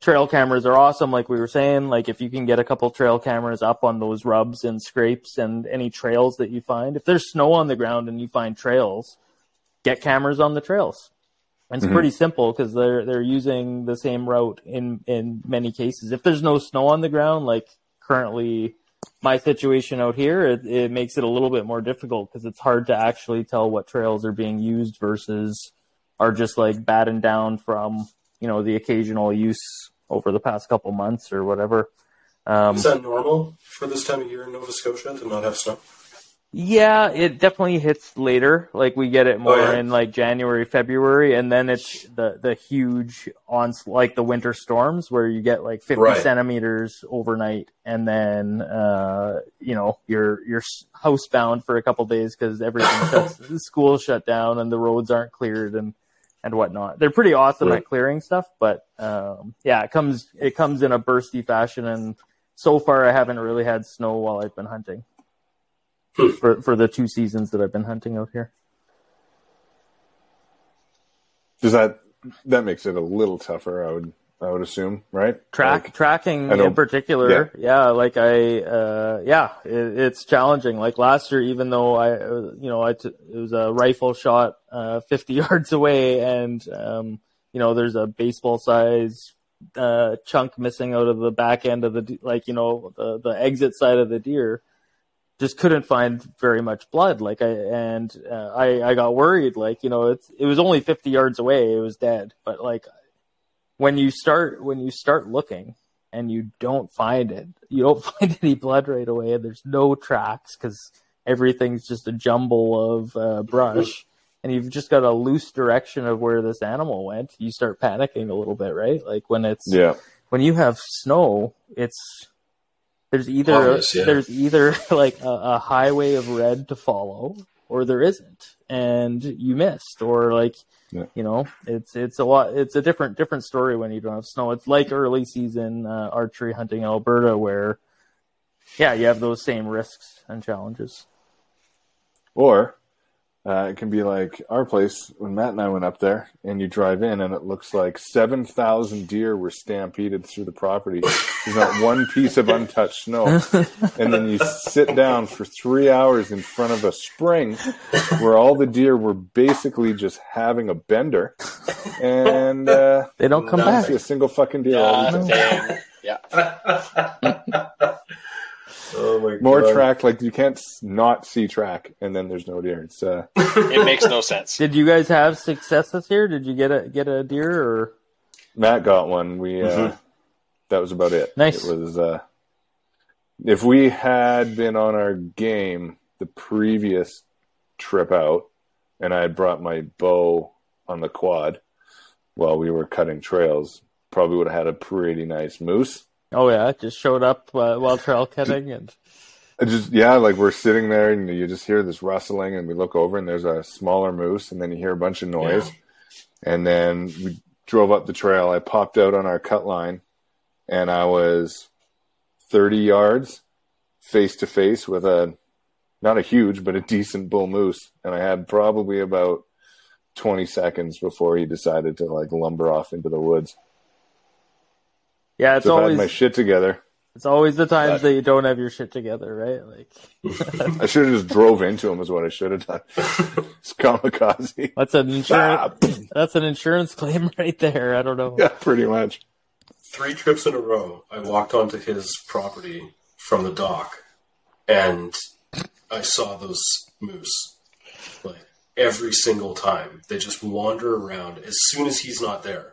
trail cameras are awesome, like we were saying. Like if you can get a couple trail cameras up on those rubs and scrapes and any trails that you find, if there's snow on the ground and you find trails, get cameras on the trails. And it's Mhm. pretty simple because they're they're using the same route in in many cases. If there's no snow on the ground, like currently my situation out here, it, it makes it a little bit more difficult because it's hard to actually tell what trails are being used versus are just like battened down from you know the occasional use over the past couple months or whatever. Um, Is that normal for this time of year in Nova Scotia to not have snow? Yeah, it definitely hits later. Like we get it more yeah. in like January, February, and then it's the the huge on like the winter storms where you get like fifty Right. centimeters overnight, and then uh, you know you're you're housebound for a couple days because everything shuts, [COUGHS] the school shut down and the roads aren't cleared and and whatnot. They're pretty awesome Right. at clearing stuff, but um, yeah, it comes it comes in a bursty fashion, and so far I haven't really had snow while I've been hunting for for the two seasons that I've been hunting out here. does that that makes it a little tougher? I would I would assume, right? Track Like, tracking in particular, yeah. like I, uh, yeah, it, it's challenging. Like last year, even though I, uh, you know, I t- it was a rifle shot uh, 50 [LAUGHS] yards away, and um, you know, there's a baseball size uh, chunk missing out of the back end of the, de- like you know, the the exit side of the deer. Just couldn't find very much blood. Like I and uh, I, I got worried. Like you know, it's it was only 50 yards away. It was dead, but like when you start when you start looking and you don't find it, you don't [LAUGHS] find any blood right away, and there's no tracks because everything's just a jumble of uh, brush, and you've just got a loose direction of where this animal went. You start panicking a little bit, right? Like when it's Yeah. when you have snow, it's there's either Obvious, yeah. there's either [LAUGHS] like a, a highway of red to follow, or there isn't, and you missed, or like Yeah. You know, it's it's a lot. It's a different different story when you don't have snow. It's like early season uh, archery hunting in Alberta, where yeah, you have those same risks and challenges. Or uh, it can be like our place when Matt and I went up there, and you drive in, and it looks like seven thousand deer were stampeded through the property. There's not one piece of untouched snow, and then you sit down for three hours in front of a spring where all the deer were basically just having a bender, and uh, They don't come back. see a single fucking deer. all weekend. yeah. [LAUGHS] Oh my More God. track, like you can't not see track, and then there's no deer. It's uh, [LAUGHS] It makes no sense. Did you guys have success this year? Did you get a get a deer or Matt got one. We uh, Mhm. that was about it. Nice. It was uh, if we had been on our game the previous trip out, and I had brought my bow on the quad while we were cutting trails, probably would have had a pretty nice moose. Oh yeah, it just showed up uh, while trail cutting and I just yeah, like we're sitting there and you just hear this rustling, and we look over and there's a smaller moose, and then you hear a bunch of noise, and then we drove up the trail. I popped out on our cut line, and I was thirty yards face to face with a not a huge but a decent bull moose, and I had probably about twenty seconds before he decided to like lumber off into the woods. Yeah, it's so if I always had my shit together, it's always the times But- that you don't have your shit together, right? Like [LAUGHS] I should have just drove into him. Is what I should have done. [LAUGHS] it's kamikaze. that's an insurance Ah, that's an insurance claim [LAUGHS] right there. I don't know. yeah, pretty much. three trips in a row, I walked onto his property from the dock, and I saw those moose. Like every single time, they just wander around. As soon as he's not there,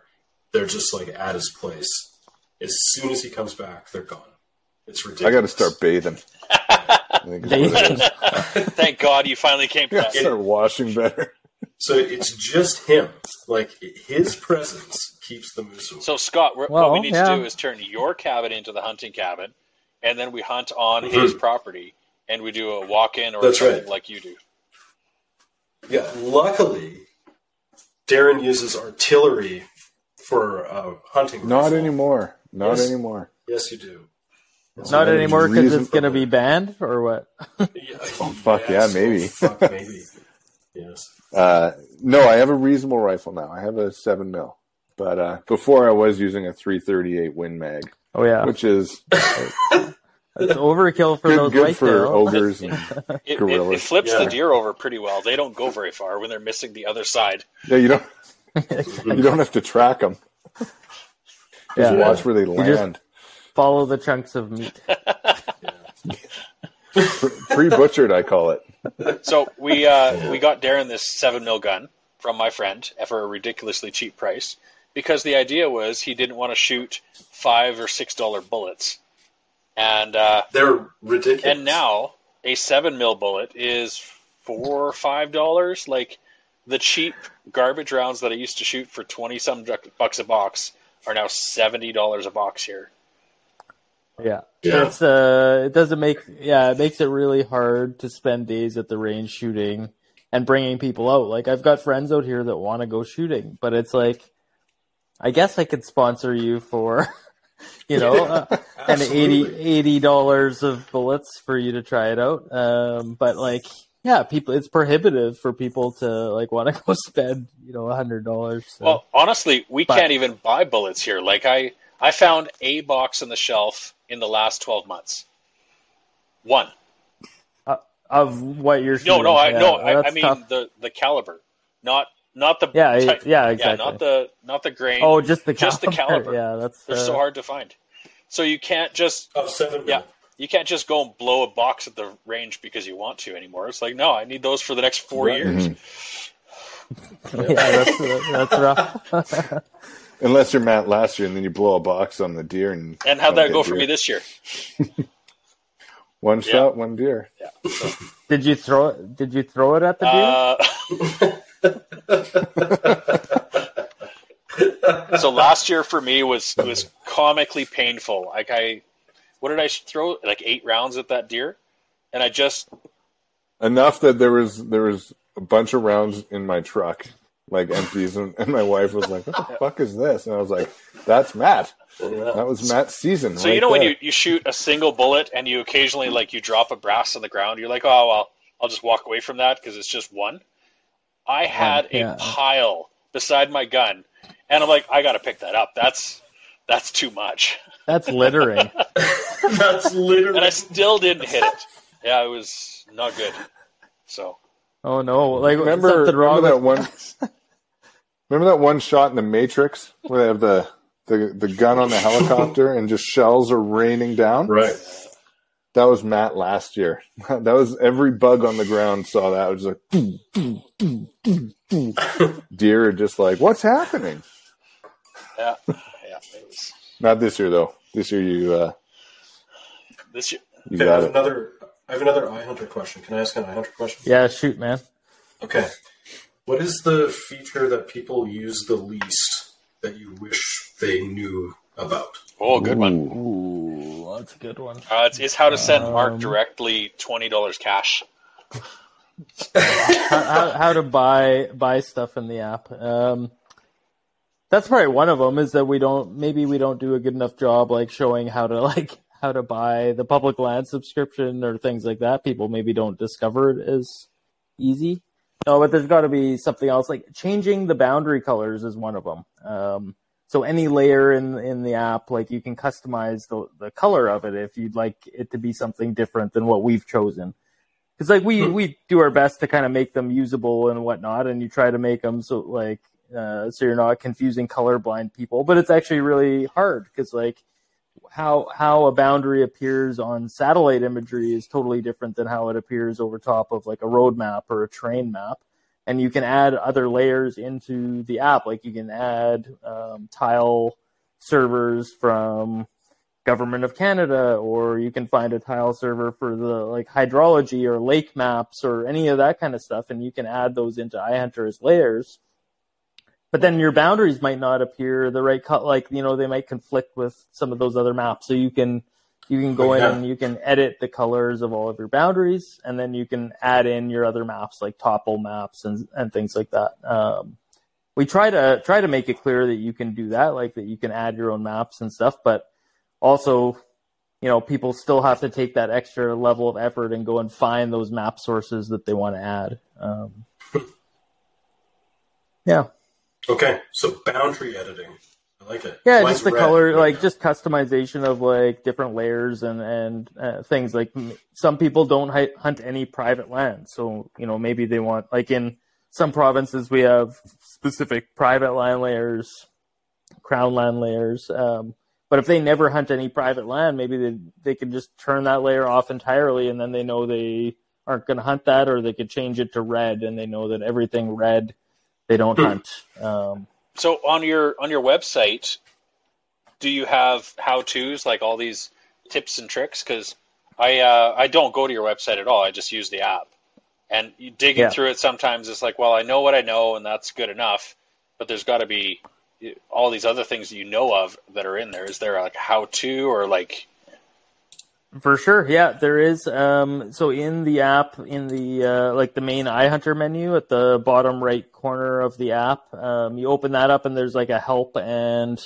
they're just like at his place. As soon as he comes back, they're gone. It's ridiculous. I got to start bathing. [LAUGHS] I think is what it is. [LAUGHS] Thank God you finally came to I gotta start washing better. So it's just him. Like his presence keeps the moose away. So Scott, Well, what we need yeah. to do is turn your cabin into the hunting cabin, and then we hunt on his property, and we do a walk-in or That's something right. like you do. Yeah, luckily, Darren uses artillery for uh, hunting. Not rifle. anymore. Not Yes. anymore. Yes, you do. It's Not anymore because it's going to be banned or what? [LAUGHS] Yeah, [LAUGHS] Oh, fuck, yeah, maybe. fuck, maybe. Yes. Uh, no, I have a reasonable rifle now. I have a seven mil, but uh, before I was using a three thirty eight Win Mag, Oh yeah, which is [LAUGHS] it's overkill for good, those good for whitetails. ogres and It, it, Gorillas. it flips Yeah. the deer over pretty well. They don't go very far when they're missing the other side. yeah. You don't you don't have to track them. Just Yeah. watch where they just- land. Follow the chunks of meat. [LAUGHS] Pre butchered, I call it. So we uh, we got Darren this seven mil gun from my friend for a ridiculously cheap price because the idea was he didn't want to shoot five or six dollar bullets, and uh, They're ridiculous. and now a seven mil bullet is four or five dollars. Like the cheap garbage rounds that I used to shoot for twenty some bucks a box are now seventy dollars a box here. Yeah. Yeah. It's uh it doesn't make yeah, it makes it really hard to spend days at the range shooting and bringing people out. Like I've got friends out here that want to go shooting, but it's like I guess I could sponsor you for [LAUGHS] you know, uh, and 80 Absolutely. dollars of bullets for you to try it out. Um but like yeah, people it's prohibitive for people to like want to [LAUGHS] go spend, you know, a hundred dollars. So. Well, honestly, we But- can't even buy bullets here. Like I, I found a box on the shelf in the last twelve months. One. of what you're No, shooting. no, I yeah, no, I, I mean tough. the the caliber, not not the Yeah, type- yeah, exactly. not the not the grain. Oh, just the just the caliber. [LAUGHS] Yeah, that's They're uh, so hard to find. So you can't just Oh, seven mil. yeah, you can't just go and blow a box at the range because you want to anymore. It's like no, I need those for the next four Right. years. [LAUGHS] yeah, that's that's rough. [LAUGHS] Unless you're Matt last year, and then you blow a box on the deer, and And how'd that get go for deer. me this year? [LAUGHS] One shot, one deer. Yeah. did you throw it? Did you throw it at the deer? Uh, so last year for me was was comically painful. Like I, what did I throw? Like eight rounds at that deer, and I just Enough that there was there was a bunch of rounds in my truck like empties, and, and my wife was like, "What the fuck is this?" And I was like, "That's Matt. That was Matt's season." So right you know when you, you shoot a single bullet and you occasionally like you drop a brass on the ground, you're like, oh well, I'll just walk away from that because it's just one. I had Yeah. a pile beside my gun, and I'm like, I got to pick that up. That's that's too much, That's littering. [LAUGHS] That's littering. and I still didn't hit it. Yeah, it was not good. So oh no! Like remember, wrong remember that one? remember that one shot in the Matrix where they have the the, the gun on the helicopter and just shells are raining down? right. That was Matt last year. [LAUGHS] That was every bug on the ground saw that. It was like boom, boom, boom, boom, boom. deer are just like, what's happening? yeah, yeah, it was Not this year though. This year you uh, this year. you Okay, I have it. another. I have another iHunter question. Can I ask an iHunter question? Yeah, shoot, man. Okay. What is the feature that people use the least that you wish they knew about? Oh, good one. Ooh, that's a good one. Uh, it's, it's how to send Mark Um, directly twenty dollars cash. [LAUGHS] how, how, how to buy buy stuff in the app. Um, that's probably one of them. Is that we don't maybe we don't do a good enough job like showing how to [LAUGHS] like how to buy the public land subscription or things like that. People maybe don't discover it as easy. No, but there's got to be something else. Like changing the boundary colors is one of them. Um, so any layer in in the app, like you can customize the the color of it if you'd like it to be something different than what we've chosen. Because like we we do our best to kind of make them usable and whatnot, and you try to make them so like uh, so you're not confusing colorblind people. But it's actually really hard because like how how a boundary appears on satellite imagery is totally different than how it appears over top of like a road map or a train map. And you can add other layers into the app, like you can add um, tile servers from government of Canada, or you can find a tile server for the like hydrology or lake maps or any of that kind of stuff, and you can add those into iHunter as layers. But then your boundaries might not appear the right cut, like you know they might conflict with some of those other maps. So you can you can go in Yeah. and you can edit the colors of all of your boundaries, and then you can add in your other maps like topo maps and and things like that. Um, we try to try to make it clear that you can do that, like that you can add your own maps and stuff, but also you know people still have to take that extra level of effort and go and find those map sources that they want to add um, [LAUGHS] yeah Okay, so boundary editing. I like it. yeah Mine's just the red color like just customization of like different layers and and uh, things like some people don't hi- hunt any private land so you know maybe they want like in some provinces we have specific private land layers crown land layers um, but if they never hunt any private land maybe they they can just turn that layer off entirely and then they know they aren't going to hunt that or they could change it to red and they know that everything red they don't Hmm. hunt um, So on your on your website, do you have how tos like all these tips and tricks? Because I uh, I don't go to your website at all. I just use the app, and you digging Yeah. through it sometimes it's like, well, I know what I know, and that's good enough. But there's got to be all these other things that you know of that are in there. Is there like how to or like For sure, yeah, there is. Um, so in the app, in the uh, like the main iHunter menu at the bottom right corner of the app, um, you open that up and there's like a help and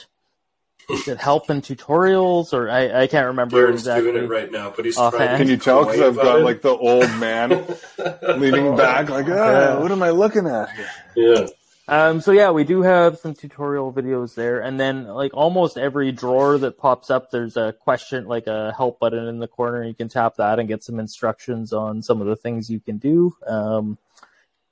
is it help and tutorials or I, I can't remember Jared's exactly. doing it right now, but he's Offhand. trying. Can you tell? Because I've got it. like the old man [LAUGHS] leaning back, like, [LAUGHS] ah, what am I looking at here? yeah. Um, so yeah, we do have some tutorial videos there, and then like almost every drawer that pops up, there's a question, like a help button in the corner. You can tap that and get some instructions on some of the things you can do. Um,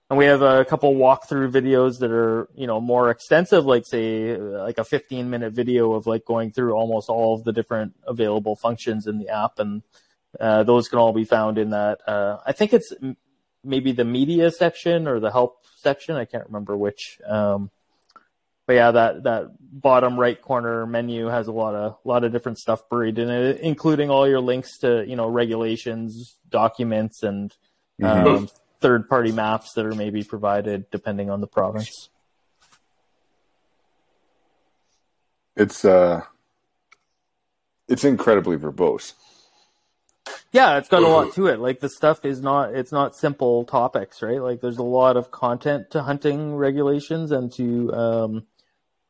and we have a couple walkthrough videos that are you know more extensive, like say like a 15 minute video of like going through almost all of the different available functions in the app, and uh, those can all be found in that. Uh, I think it's maybe the media section or the help section. I can't remember which. Um, but yeah, that that bottom right corner menu has a lot of lot of different stuff buried in it, including all your links to you know regulations, documents, and um, third party maps that are maybe provided depending on the province. It's uh, it's incredibly verbose. Yeah, it's got a lot to it. Like the stuff is not it's not simple topics, right? Like there's a lot of content to hunting regulations and to um,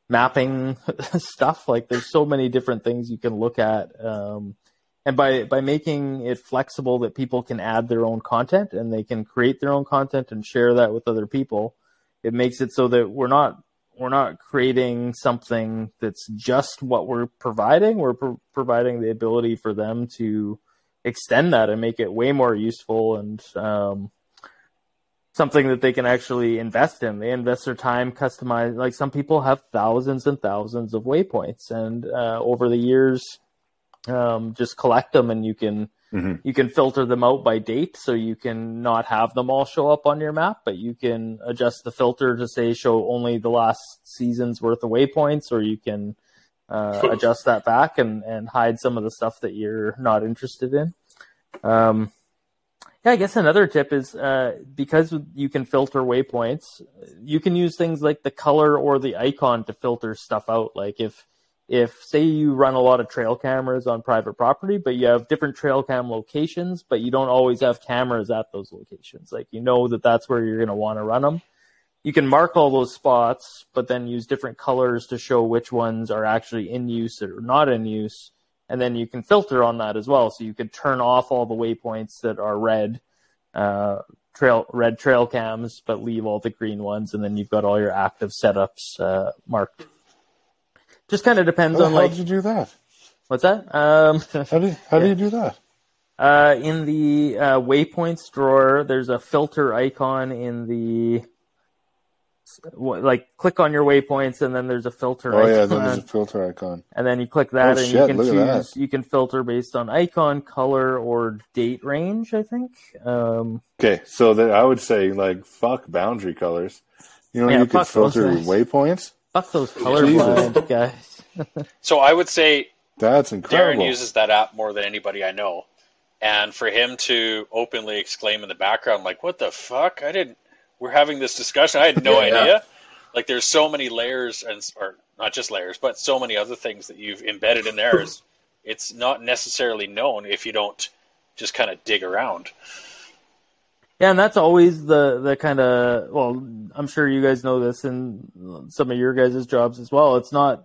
mapping [LAUGHS] stuff. Like there's so many different things you can look at. Um, and by by making it flexible that people can add their own content and they can create their own content and share that with other people, it makes it so that we're not we're not creating something that's just what we're providing. We're pro- providing the ability for them to extend that and make it way more useful and um, something that they can actually invest in. They invest their time, customize. Like some people have thousands and thousands of waypoints, and uh, over the years, um, just collect them, and you can Mm-hmm. you can filter them out by date, so you can not have them all show up on your map, but you can adjust the filter to say show only the last season's worth of waypoints, or you can uh, adjust that back and and hide some of the stuff that you're not interested in. Um, yeah, I guess another tip is uh, because you can filter waypoints, you can use things like the color or the icon to filter stuff out. Like if if say you run a lot of trail cameras on private property, but you have different trail cam locations, but you don't always have cameras at those locations. Like you know that that's where you're going to want to run them. You can mark all those spots, but then use different colors to show which ones are actually in use or not in use. And then you can filter on that as well. So you could turn off all the waypoints that are red, uh, trail red trail cams, but leave all the green ones, and then you've got all your active setups uh, marked. Just kind of depends How on hell like How did you do that? what's that? Um, [LAUGHS] How do how do you do that? uh, in the uh, waypoints drawer, there's a filter icon in the like click on your waypoints, and then there's a filter icon. Oh icon, yeah, then there's a filter icon. and then you click that, Oh, and shit, you can choose. You can filter based on icon, color, or date range. I think. Um, Okay, so that I would say like fuck boundary colors. You know, Yeah, you could filter waypoints. fuck those colorblind guys. [LAUGHS] So I would say That's incredible. Darren incredible. uses that app more than anybody I know. And for him to openly exclaim in the background, like, what the fuck? I didn't, we're having this discussion. I had no Yeah, yeah. idea. Like, there's so many layers, and or not just layers, but so many other things that you've embedded in there. Is, it's not necessarily known if you don't just kind of dig around. Yeah, and that's always the the kind of well, I'm sure you guys know this in some of your guys' jobs as well. It's not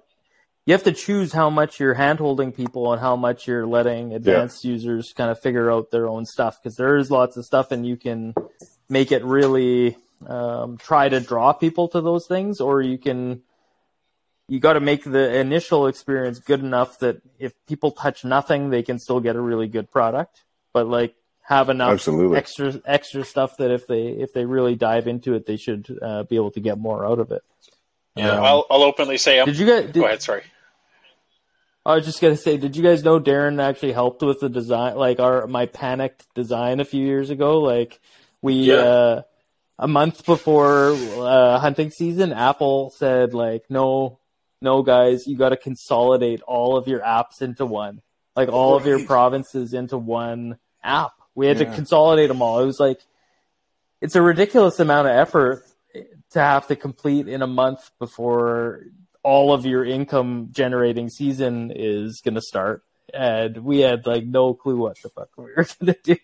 you have to choose how much you're handholding people and how much you're letting advanced users kind of figure out their own stuff because there is lots of stuff and you can make it really um, try to draw people to those things or you can you got to make the initial experience good enough that if people touch nothing they can still get a really good product but like have enough Absolutely. extra extra stuff that if they if they really dive into it they should uh, be able to get more out of it Yeah. Um, I'll, I'll openly say, I'm, did you guys did, go ahead, sorry. I was just gonna say, did you guys know Darren actually helped with the design, like our my panicked design a few years ago? Like we Yeah. uh, a month before uh, hunting season, Apple said like, no, no, guys, you got to consolidate all of your apps into one, like all of your provinces into one app. We had to consolidate them all. It was like, it's a ridiculous amount of effort to have to complete in a month before all of your income generating season is going to start. And we had like no clue what the fuck we were going to do.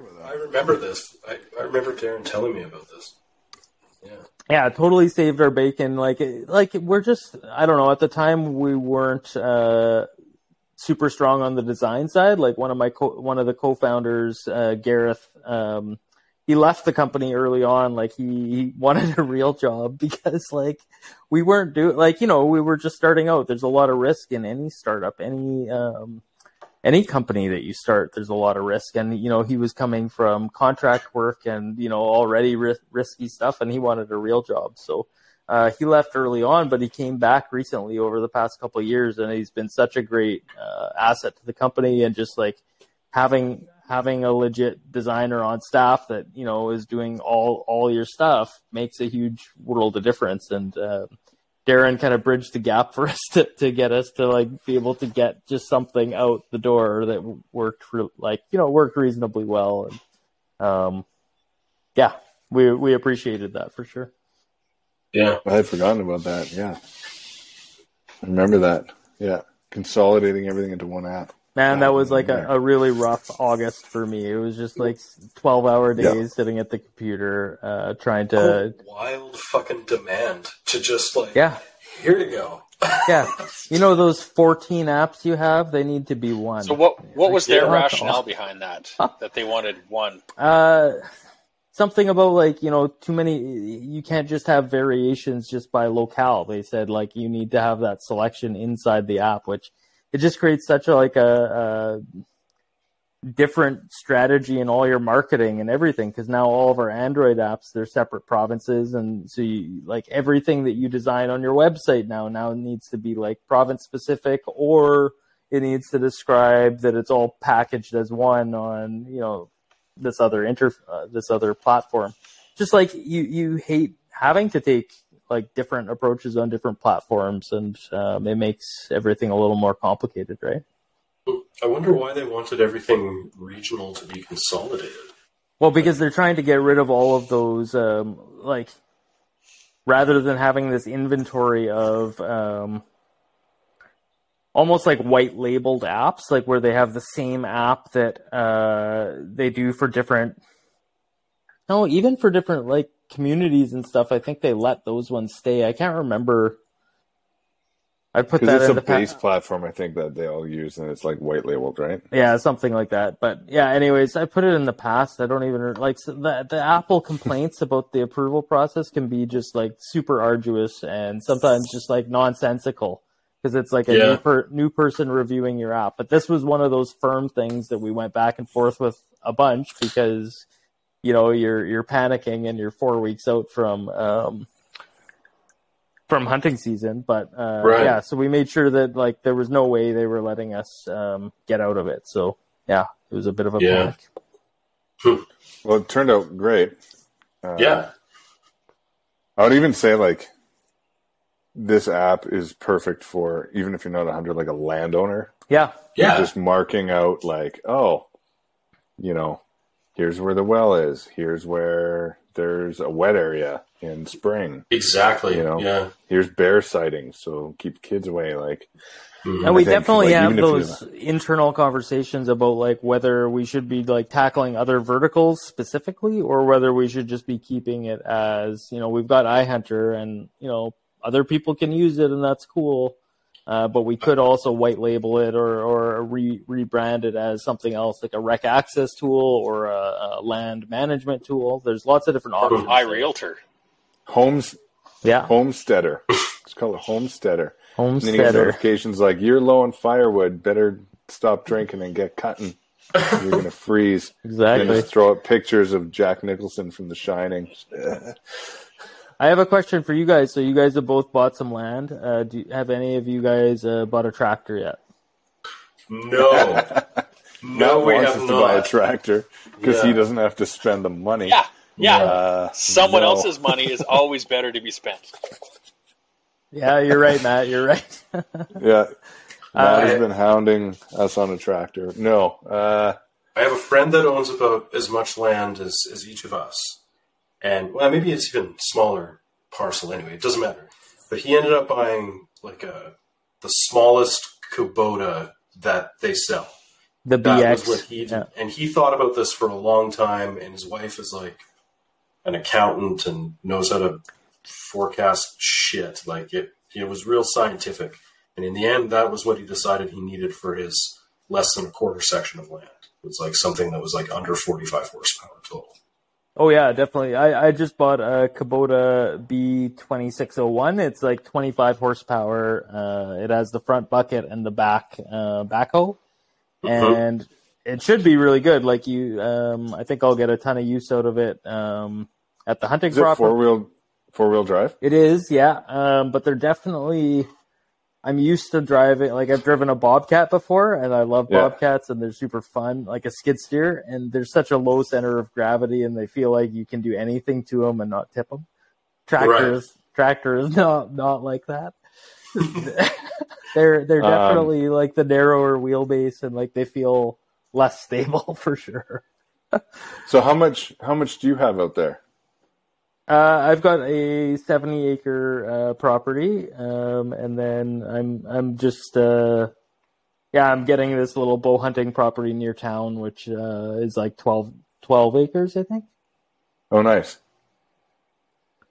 [LAUGHS] I remember this. I, I remember Darren telling me about this. Yeah. Yeah, totally saved our bacon. Like, like we're just, I don't know. At the time, we weren't uh, super strong on the design side. Like one of my co- one of the co-founders, uh, Gareth, um, he left the company early on. Like he, he wanted a real job [LAUGHS] because like we weren't doing like you know we were just starting out. There's a lot of risk in any startup, any um, any company that you start. There's a lot of risk, and you know he was coming from contract work and you know already ri- risky stuff, and he wanted a real job. So. Uh, he left early on, but he came back recently over the past couple years, and he's been such a great uh, asset to the company. And just like having having a legit designer on staff that you know is doing all all your stuff makes a huge world of difference. And uh, Darren kind of bridged the gap for [LAUGHS] us to, to get us to like be able to get just something out the door that worked re- like you know worked reasonably well. And um, yeah, we we appreciated that for sure. Yeah. I had forgotten about that. Yeah, I remember that. Yeah, consolidating everything into one app. Man, that was like a, a really rough August for me. It was just like 12 hour days Yeah. sitting at the computer, uh, trying to, wild fucking demand to just like, yeah, here you go. [LAUGHS] yeah. You know, those 14 apps you have, they need to be one. So what what was their Yeah. rationale behind that? That they wanted one. Uh, something about like you know too many. You can't just have variations just by locale. They said like you need to have that selection inside the app, which it just creates such a like a, a different strategy in all your marketing and everything. Because now all of our Android apps they're separate provinces, and so you like everything that you design on your website now now needs to be like province specific or it needs to describe that it's all packaged as one on you know this other inter uh, this other platform. Just like you you hate having to take like different approaches on different platforms, and um, it makes everything a little more complicated, right? I wonder why they wanted everything regional to be consolidated. Well, because they're trying to get rid of all of those, um, like, rather than having this inventory of um, almost like white labeled apps, like where they have the same app that uh, they do for different. No, even for different like communities and stuff. I think they let those ones stay. I can't remember. I put that Because it's in a the pa- base platform, I think that they all use, and it's like white labeled, right? Yeah, something like that. But yeah, anyways, I put it in the past. I don't even like so the the Apple complaints [LAUGHS] about the approval process can be just like super arduous and sometimes just like nonsensical because it's like a Yeah. new per, new person reviewing your app. But this was one of those firm things that we went back and forth with a bunch because you know you're you're panicking and you're four weeks out from um from hunting season but uh Right. yeah so we made sure that like there was no way they were letting us um get out of it so yeah it was a bit of a Yeah. panic Well, it turned out great. Uh, Yeah. I would even say like this app is perfect for even if you're not a hunter, like a landowner, yeah Yeah. just marking out like, oh, you know, here's where the well is. Here's where there's a wet area in spring. exactly. You know. Yeah. Here's bear sightings, so keep kids away. Like, Mhm. and we think, definitely like, have even if you- those internal conversations about like whether we should be like tackling other verticals specifically or whether we should just be keeping it as you know we've got iHunter and you know other people can use it and that's cool uh, but we could also white label it or or re- rebrand it as something else like a rec access tool or a, a land management tool there's lots of different options realtor homes yeah homesteader. it's called a homesteader. And then you get homesteader notifications like you're low on firewood. Better stop drinking and get cutting. You're gonna freeze. [LAUGHS] Then exactly just throw up pictures of Jack Nicholson from The Shining. [LAUGHS] I have a question for you guys. So you guys have both bought some land. Uh, do have any of you guys uh, bought a tractor yet? No. [LAUGHS] no, Matt we wants have us to buy a tractor because he doesn't have to spend the money. Yeah, yeah. Uh, Someone no. else's money is [LAUGHS] always better to be spent. Yeah, you're right, Matt. You're right. [LAUGHS] Yeah. Matt has Uh, been hounding us on a tractor. No. Uh, I have a friend that owns about as much land as, as each of us. And, well, maybe it's even smaller parcel anyway. It doesn't matter. But he ended up buying, like, a, the smallest Kubota that they sell. The That BX. what he yeah. And he thought about this for a long time, and his wife is like an accountant and knows how to forecast shit. Like it, it was real scientific. And in the end, that was what he decided he needed for his less than a quarter section of land. It was like something that was like under 45 horsepower total. Oh yeah, definitely. I, I just bought a Kubota B2601. It's like 25 horsepower. Uh, it has the front bucket and the back uh, backhoe, Mhm. and it should be really good. Like you, um, I think I'll get a ton of use out of it um, at the hunting is it four wheel four wheel drive? It is, yeah. Um, but they're definitely. I'm used to driving. Like I've driven a Bobcat before, and I love Yeah. Bobcats, and they're super fun, like a skid steer. And there's such a low center of gravity, and they feel like you can do anything to them and not tip them. Tractors, tractor is [LAUGHS] not not like that. [LAUGHS] they're they're Um, definitely like the narrower wheelbase, and like they feel less stable [LAUGHS] for sure. So how much how much do you have out there? Uh, I've got a 70 acre uh, property, um, and then I'm I'm just uh, yeah, I'm getting this little bow hunting property near town, which uh, is like 12, 12 acres, I think. Oh, nice.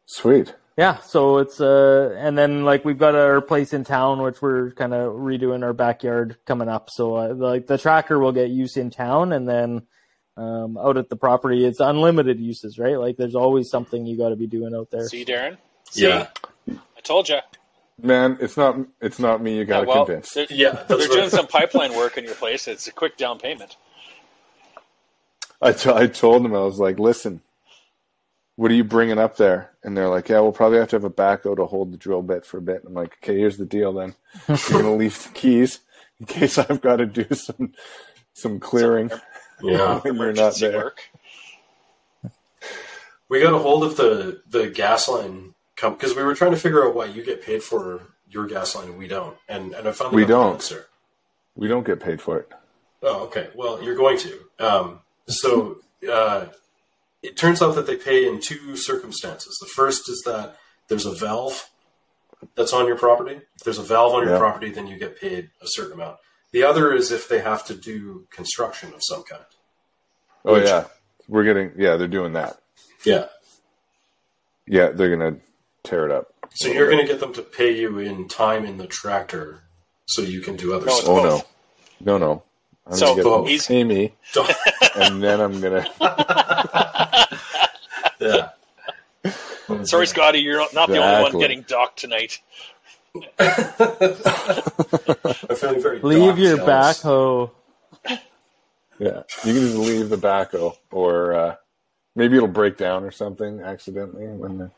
Sweet. Yeah, so it's uh, and then like we've got our place in town, which we're kind of redoing our backyard coming up. So uh, like the tracker will get used in town, and then um, out at the property, it's unlimited uses, right? Like there's always something you got to be doing out there. See, Darren? See? Yeah. I told you. Man, it's not it's not me you got to well, convince. they're, Yeah, they're right. doing some pipeline work in your place. It's a quick down payment. I, t- I told them I was like, listen, what are you bringing up there? And they're like, yeah, we'll probably have to have a backhoe to hold the drill bit for a bit. And I'm like, okay, here's the deal then. [LAUGHS] You're gonna leave the keys in case I've got to do some some clearing Yeah. [LAUGHS] when you're not there. work. We got a hold of the the gas line because we were trying to figure out why you get paid for your gas line and we don't. And and I found We the don't. answer. We don't get paid for it. Oh, okay. Well, you're going to. Um, so uh, it turns out that they pay in two circumstances. The first is that there's a valve that's on your property. If there's a valve on your Yeah. property, then you get paid a certain amount. The other is if they have to do construction of some kind. Oh Which- yeah, we're getting yeah, they're doing that. Yeah. Yeah, they're gonna tear it up. So you're going to get them to pay you in time in the tractor so you can do other No, stuff. Oh no, no, no. I'm So, gonna get them to he's- pay me, and then I'm gonna. [LAUGHS] yeah. Sorry, Scotty, you're not, not the only one getting docked tonight. I'm feeling very [LAUGHS] Leave your jealous. backhoe. Yeah, you can just leave the backhoe, or uh, maybe it'll break down or something accidentally when. The...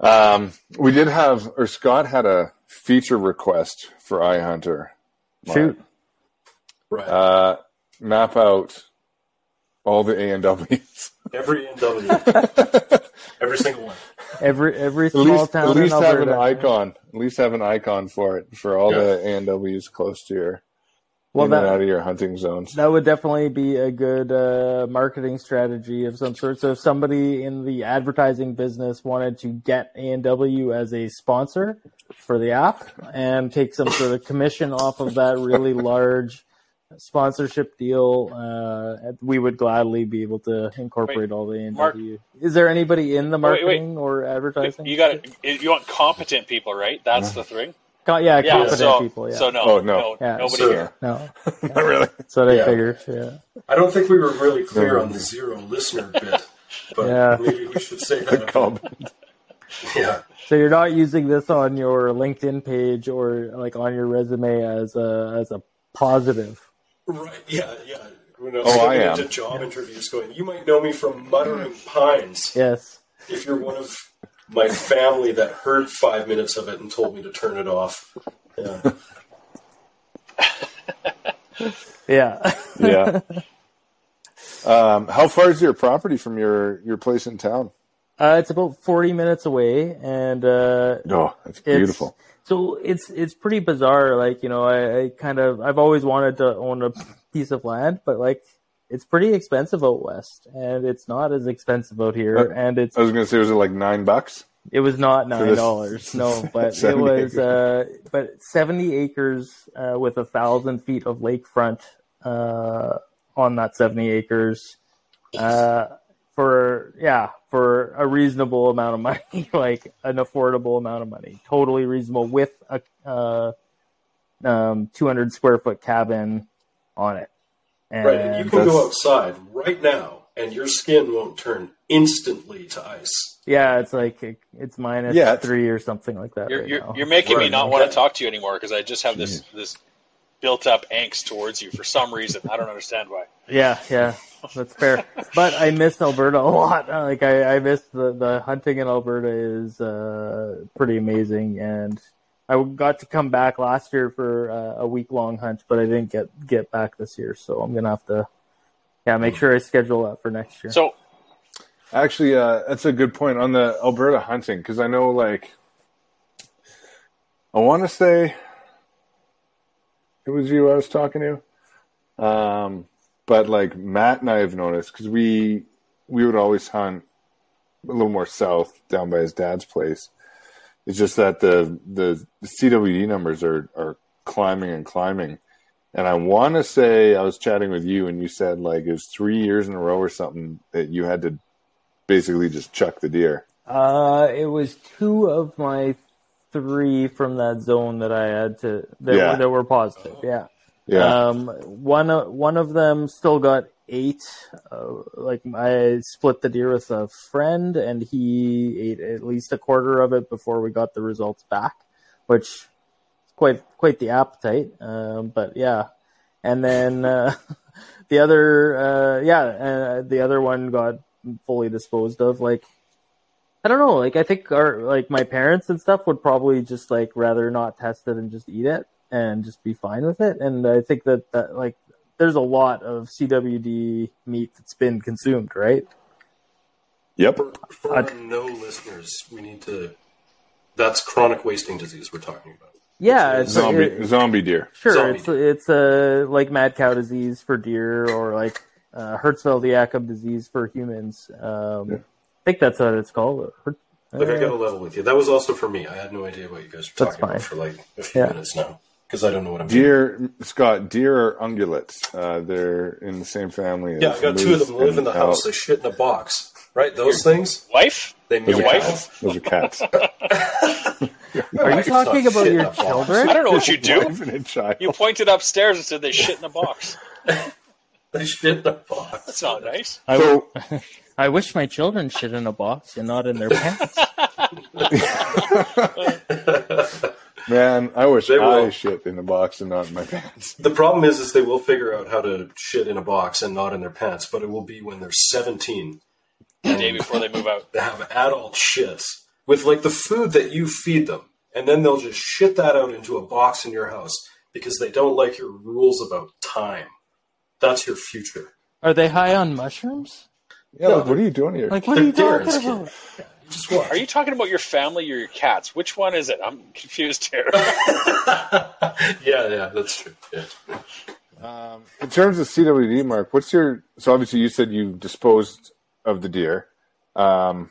Um, we did have, or Scott had a feature request for iHunter. Shoot. Right. Uh, map out all the A and W's. Every A&W. [LAUGHS] Every single one. Every every At small least, town at least have Alberta. an icon. At least have an icon for it for all Yeah. the A and W's close to your Well, in and that- out of your hunting zones. That would definitely be a good uh, marketing strategy of some sort. So if somebody in the advertising business wanted to get A&W as a sponsor for the app and take some sort of commission off of that really [LAUGHS] large sponsorship deal, uh, we would gladly be able to incorporate all the Mark- A&W. Is there anybody in the Wait, wait. marketing or advertising? You got You want competent people, right? That's the thing. Co- yeah, Yeah. competent So, people. Yeah. so no, Oh, no. Yeah. nobody So- here. [LAUGHS] no, [LAUGHS] Not really. so they Yeah. figured. Yeah. I don't think we were really clear on the zero listener bit, but Yeah. maybe we should say that. [LAUGHS] up front. Yeah. So you're not using this on your LinkedIn page or like on your resume as a as a positive. Right. Yeah. Yeah. When I was Oh, I getting am. into job interviews, going, you might know me from Muttering Pines. Yes. If you're one of my family that heard five minutes of it and told me to turn it off. Yeah. Yeah. [LAUGHS] Yeah. um, how far is your property from your your place in town? uh, it's about 40 minutes away, and uh, Oh, that's it's beautiful. So it's it's pretty bizarre. Like you know, I, I kind of I've always wanted to own a piece of land, but like it's pretty expensive out west, and it's not as expensive out here, Uh, and it's I was gonna say, was it like nine bucks? It was not nine dollars, no, [LAUGHS] but it 70 was uh, but seventy acres uh, with a thousand feet of lakefront uh, on that seventy acres uh, for yeah for a reasonable amount of money, [LAUGHS] like an affordable amount of money, totally reasonable with a uh, um, two hundred square foot cabin on it. And Right. And you can go outside right now and your skin won't turn instantly to ice. yeah, it's like it's minus Yeah, it's- three or something like that. You're right you're, now. you're making me Right, not want to talk to you anymore because I just have this this built up angst towards you for some reason. I don't understand why. Yeah, yeah, that's fair. [LAUGHS] but I miss Alberta a lot. [LAUGHS] Like I, I miss the the hunting in Alberta is uh, pretty amazing, and I got to come back last year for uh, a week long hunt, but I didn't get get back this year, so I'm gonna have to yeah make sure I schedule that for next year. So Actually, uh, that's a good point on the Alberta hunting because I know, like, I want to say it was you I was talking to, um, but like Matt and I have noticed because we we would always hunt a little more south down by his dad's place. It's just that the the, the CWD numbers are are climbing and climbing. And I want to say I was chatting with you, and you said like it was three years in a row or something that you had to basically just chuck the deer. Uh, it was two of my three from that zone that I had to that, Yeah. were, that were positive. Yeah. Yeah, Um, one one of them still got eight. Uh, like I split the deer with a friend, and he ate at least a quarter of it before we got the results back, which is quite quite the appetite. Um, but yeah, and then uh, [LAUGHS] the other uh, yeah, uh, the other one got fully disposed of. Like I don't know. Like I think our like my parents and stuff would probably just like rather not test it and just eat it and just be fine with it. And I think that that like there's a lot of CWD meat that's been consumed, right? yep. For, for our no listeners, we need to. That's chronic wasting disease we're talking about. Yeah, it's Zombie it- zombie deer. sure. zombie It's it's a like mad cow disease for deer or like uh, Hertzfeld-Jakob disease for humans. Um, Yeah. I think that's what it's called. Her- Look, I uh, got to level with you. That was also for me. I had no idea what you guys were That's talking fine. about for like a few Yeah. minutes now because I don't know what I'm doing. Deer, Scott. Deer are ungulates. Uh, they're in the same family. Yeah, as I got two of them live in and the house. elk. They shit in a box, right? Those things. Wife? They Those meow. are wife? cats. Those are cats. [LAUGHS] Are you talking about your children? I don't know what you do. Wife and a child. You pointed upstairs and said they shit in a box. [LAUGHS] They shit in a box. That's not nice. So, [LAUGHS] I wish my children shit in a box and not in their pants. [LAUGHS] man, I wish They I will. shit in a box and not in my pants. The problem is, is they will figure out how to shit in a box and not in their pants, but it will be when they're 17. The day before they move out. They have adult shits with like the food that you feed them, and then they'll just shit that out into a box in your house because they don't like your rules about time. That's your future. Are they high on mushrooms? Yeah, No, like, what are you doing here? Like, what are you They're talking about? [LAUGHS] Just watch. Are you talking about your family or your cats? Which one is it? I'm confused here. [LAUGHS] [LAUGHS] yeah, yeah, that's true. Yeah. Um, in terms of CWD, Mark, what's your? So obviously, you said you disposed of the deer. Um,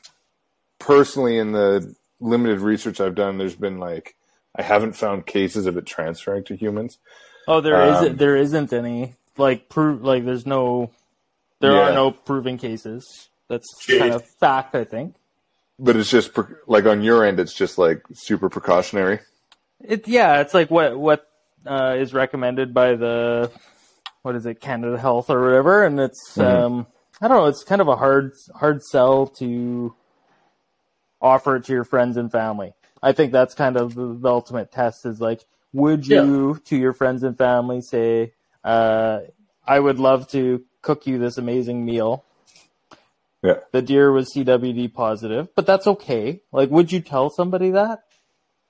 personally, in the limited research I've done, there's been like I haven't found cases of it transferring to humans. Oh, there Um, not there isn't any like prove like there's no there Yeah. are no proven cases. That's Shit. kind of fact, I think. But it's just like on your end, it's just like super precautionary. It yeah, it's like what what uh, is recommended by the what is it Canada Health or whatever, and it's Mhm. um I don't know, it's kind of a hard hard sell to offer it to your friends and family. I think that's kind of the, the ultimate test is like, would you to your friends and family say, uh, I would love to cook you this amazing meal. Yeah. The deer was CWD positive, but that's okay. Like, would you tell somebody that?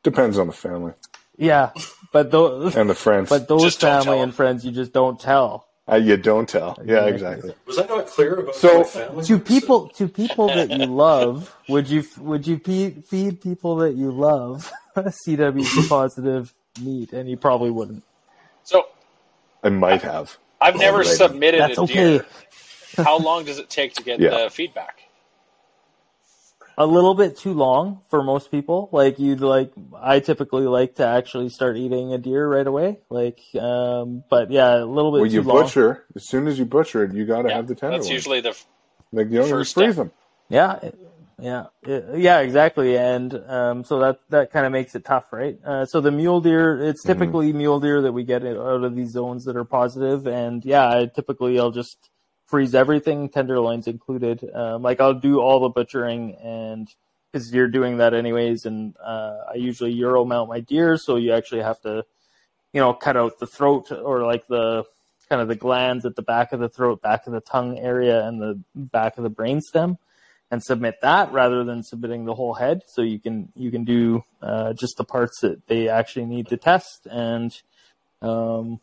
Depends on the family Yeah, but those, [LAUGHS] and the friends. but those Just don't tell family 'em. and friends, you just don't tell. uh, you don't tell. Yeah, Exactly. exactly. Was I not clear about So, my family? To people, to people that you love, would you would you feed, feed people that you love [LAUGHS] CWD positive meat? And you probably wouldn't. So I might have. I've never Alrighty. submitted That's a okay. deer. [LAUGHS] How long does it take to get Yeah. the feedback? A little bit too long for most people. Like you'd like, I typically like to actually start eating a deer right away. Like, um, but yeah, a little bit When too you long. butcher, as soon as you butcher it, you got to Yeah, have the tenderloin. that's usually the. like you don't first freeze step. them. Yeah, yeah, yeah, exactly. And um, so that that kind of makes it tough, right? Uh, so the mule deer, it's Mm-hmm. typically mule deer that we get out of these zones that are positive, and yeah, I typically I'll just freeze everything, tenderloins included. Um, like I'll do all the butchering, and because you're doing that anyways, and uh, I usually euro mount my deer, so you actually have to, you know, cut out the throat or like the kind of the glands at the back of the throat, back of the tongue area, and the back of the brainstem and submit that rather than submitting the whole head. So you can you can do uh, just the parts that they actually need to test, and um,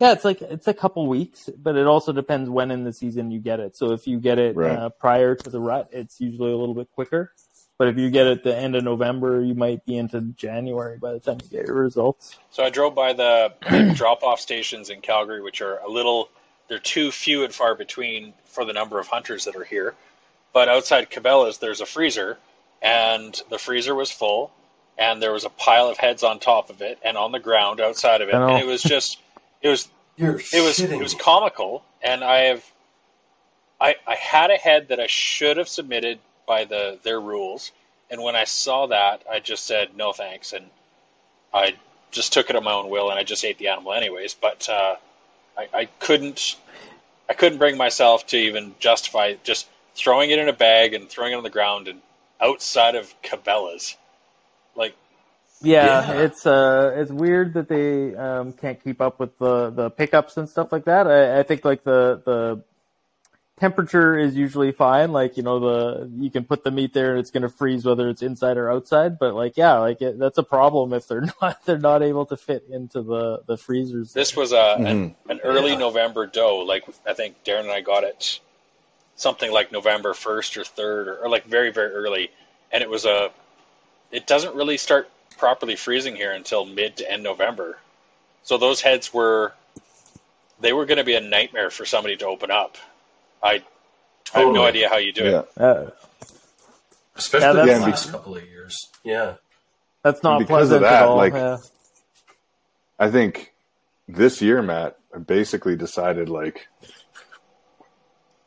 yeah, it's like it's a couple weeks, but it also depends when in the season you get it. So if you get it Right. uh, prior to the rut, it's usually a little bit quicker. But if you get it the end of November, you might be into January by the time you get your results. So I drove by the [CLEARS THROAT] drop-off stations in Calgary, which are a little. They're too few and far between for the number of hunters that are here. But outside Cabela's, there's a freezer, and the freezer was full. and there was a pile of heads on top of it and on the ground outside of it, and it was just it was You're it was shitting it was comical, and I have I I had a head that I should have submitted by the their rules, and when I saw that, I just said no thanks, and I just took it on my own will, and I just ate the animal anyways. But uh, I, I couldn't I couldn't bring myself to even justify just throwing it in a bag and throwing it on the ground and outside of Cabela's, like Yeah, Yeah. it's uh, it's weird that they um, can't keep up with the, the pickups and stuff like that. I, I think like the the temperature is usually fine. Like you know the you can put the meat there and it's gonna freeze whether it's inside or outside. But like yeah, like it, that's a problem if they're [LAUGHS] not they're not able to fit into the the freezers. This was a Mhm. an, an early Yeah. November dough. Like I think Darren and I got it something like November first or third, or, or like very very early, and it was a. It doesn't really start properly freezing here until mid to end November, so those heads were. They were going to be a nightmare for somebody to open up. I, I have no idea how you do Yeah. it. Uh, Especially Yeah, the that's- last couple of years. Yeah. that's not because of pleasant at that, all. like- yeah. I think this year, Matt, I basically decided like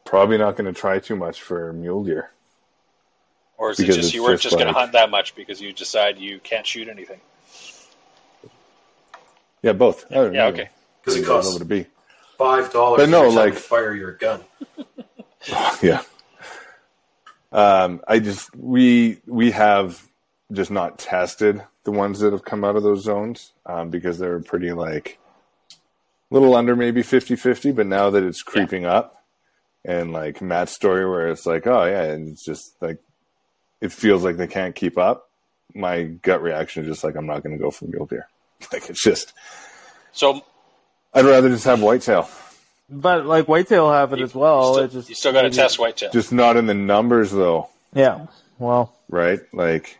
probably not going to try too much for mule deer. Or is it Because just you weren't just just going like- to hunt that much because you decide you can't shoot anything? Yeah, both. I don't Yeah, know. okay. Because I it costs what to be. five dollars But no, every time like- fire your gun. [LAUGHS] yeah. Um, I just we we have just not tested the ones that have come out of those zones um, because they were pretty like a little under maybe 50-50, but now that it's creeping up and like Matt's story where it's like, oh yeah, and it's just like it feels like they can't keep up. My gut reaction is just like I'm not going to go for mule deer. [LAUGHS] Like it's just So I'd rather just have whitetail. But like whitetail have it you, as well. you still, It just you still got to test whitetail. Just not in the numbers though, Yeah. Well. right? Like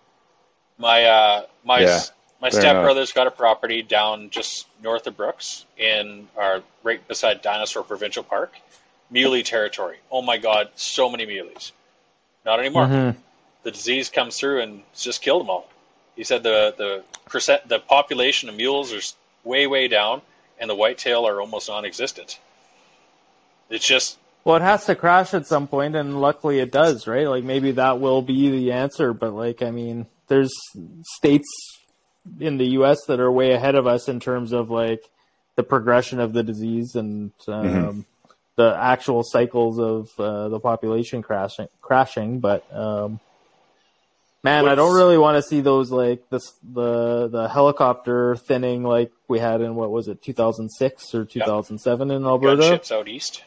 My uh, my Yeah, my fair stepbrother's got a property down just north of Brooks in our right beside Dinosaur Provincial Park, muley territory. Oh my God, so many muleys. Not anymore. mhm. The disease comes through and just killed them all. He said the the percent the population of mules is way way down, and the whitetail are almost non-existent. It's just Well, it has to crash at some point, and luckily it does, right? Like maybe that will be the answer. But like, I mean, there's states in the U.S. that are way ahead of us in terms of like the progression of the disease and um, the actual cycles of uh, the population crashing. Crashing, but um, man, I don't really want to see those like this the the helicopter thinning like we had in what was it 2006 or 2007 in Alberta. gunships out east.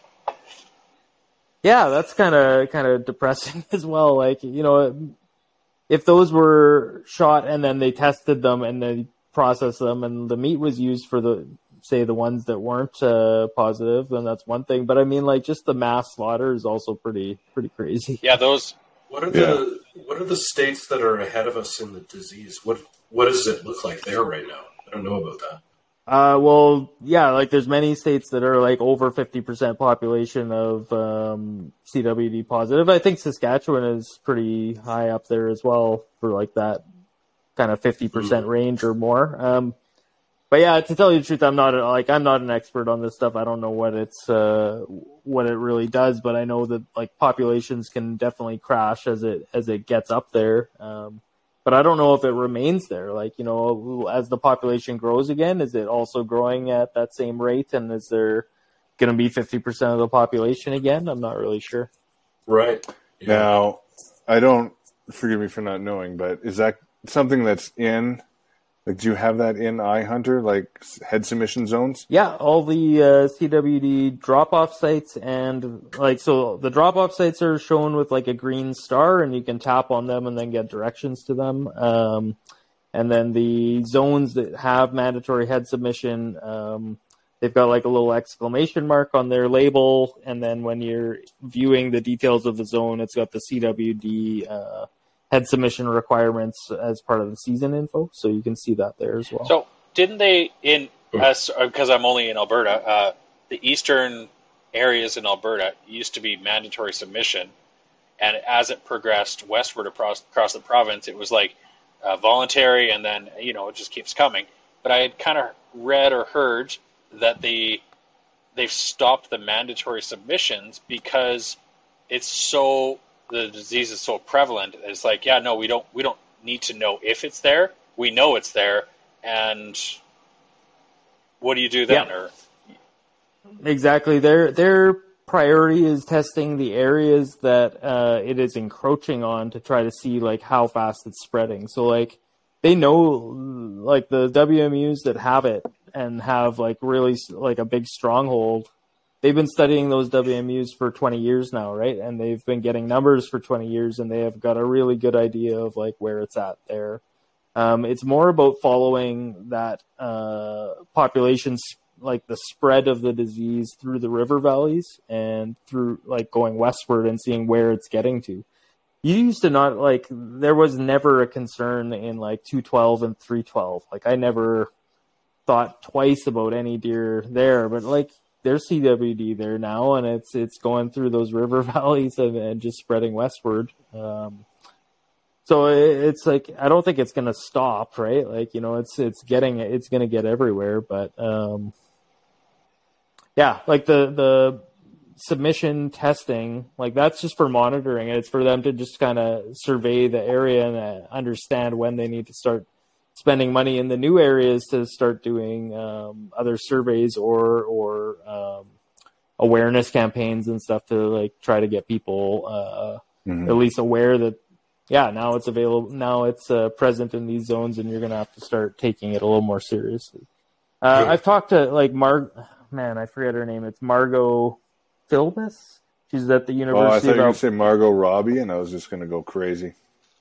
Yeah, that's kind of kind of depressing [LAUGHS] as well. Like you know, if those were shot and then they tested them and they processed them and the meat was used for the say the ones that weren't uh, positive, then that's one thing. But I mean, like just the mass slaughter is also pretty pretty crazy. Yeah, those What are the what are the states that are ahead of us in the disease? What what does it look like there right now? I don't know about that. Uh, well, yeah, like there's many states that are like over 50% population of um, CWD positive. I think Saskatchewan is pretty high up there as well for like that kind of 50% range or more. Um, but yeah, to tell you the truth, I'm not like I'm not an expert on this stuff. I don't know what it's uh, what it really does, but I know that like populations can definitely crash as it as it gets up there. Um, but I don't know if it remains there. Like, you know, as the population grows again, is it also growing at that same rate? And is there going to be 50% of the population again? I'm not really sure. Right. Yeah. Now, I don't forgive me for not knowing, but is that something that's in? Like, do you have that in iHunter, like head submission zones? Yeah, all the uh, CWD drop off sites and like, so the drop off sites are shown with like a green star and you can tap on them and then get directions to them. Um, and then the zones that have mandatory head submission, um, they've got like a little exclamation mark on their label. And then when you're viewing the details of the zone, it's got the CWD uh, head submission requirements as part of the season info. So you can see that there as well. So didn't they in us because I'm only in Alberta? Uh, the eastern areas in Alberta used to be mandatory submission, and as it progressed westward across, across the province, it was like uh, voluntary, and then you know it just keeps coming. But I had kind of read or heard that the they've stopped the mandatory submissions because it's so the disease is so prevalent. It's like, yeah, no, we don't we don't need to know if it's there. We know it's there, and what do you do then? Yeah. Or Exactly. Their their priority is testing the areas that uh, it is encroaching on to try to see like how fast it's spreading. So like they know like the WMUs that have it and have like really like a big stronghold. They've been studying those WMUs for 20 years now, right? And they've been getting numbers for 20 years, and they have got a really good idea of like where it's at there. Um, it's more about following that uh, population, like the spread of the disease through the river valleys and through like going westward and seeing where it's getting to. You used to not like there was never a concern in like 212 and 312. Like I never thought twice about any deer there, but like there's CWD there now, and it's it's going through those river [LAUGHS] valleys and, and just spreading westward. Um, so it, it's like I don't think it's gonna stop, right? Like you know, it's it's getting it's gonna get everywhere, but um, yeah, like the the submission testing, like that's just for monitoring. It's for them to just kind of survey the area and uh, understand when they need to start spending money in the new areas to start doing um, other surveys or or um, awareness campaigns and stuff to like try to get people uh, Mhm. at least aware that yeah now it's available now it's uh, present in these zones and you're gonna have to start taking it a little more seriously. Uh, Yeah. I've talked to like Marg, man I forget her name it's Margo Pybus. She's at the Oh, I University thought you were of Al- say Margot Robbie, and I was just going to go crazy.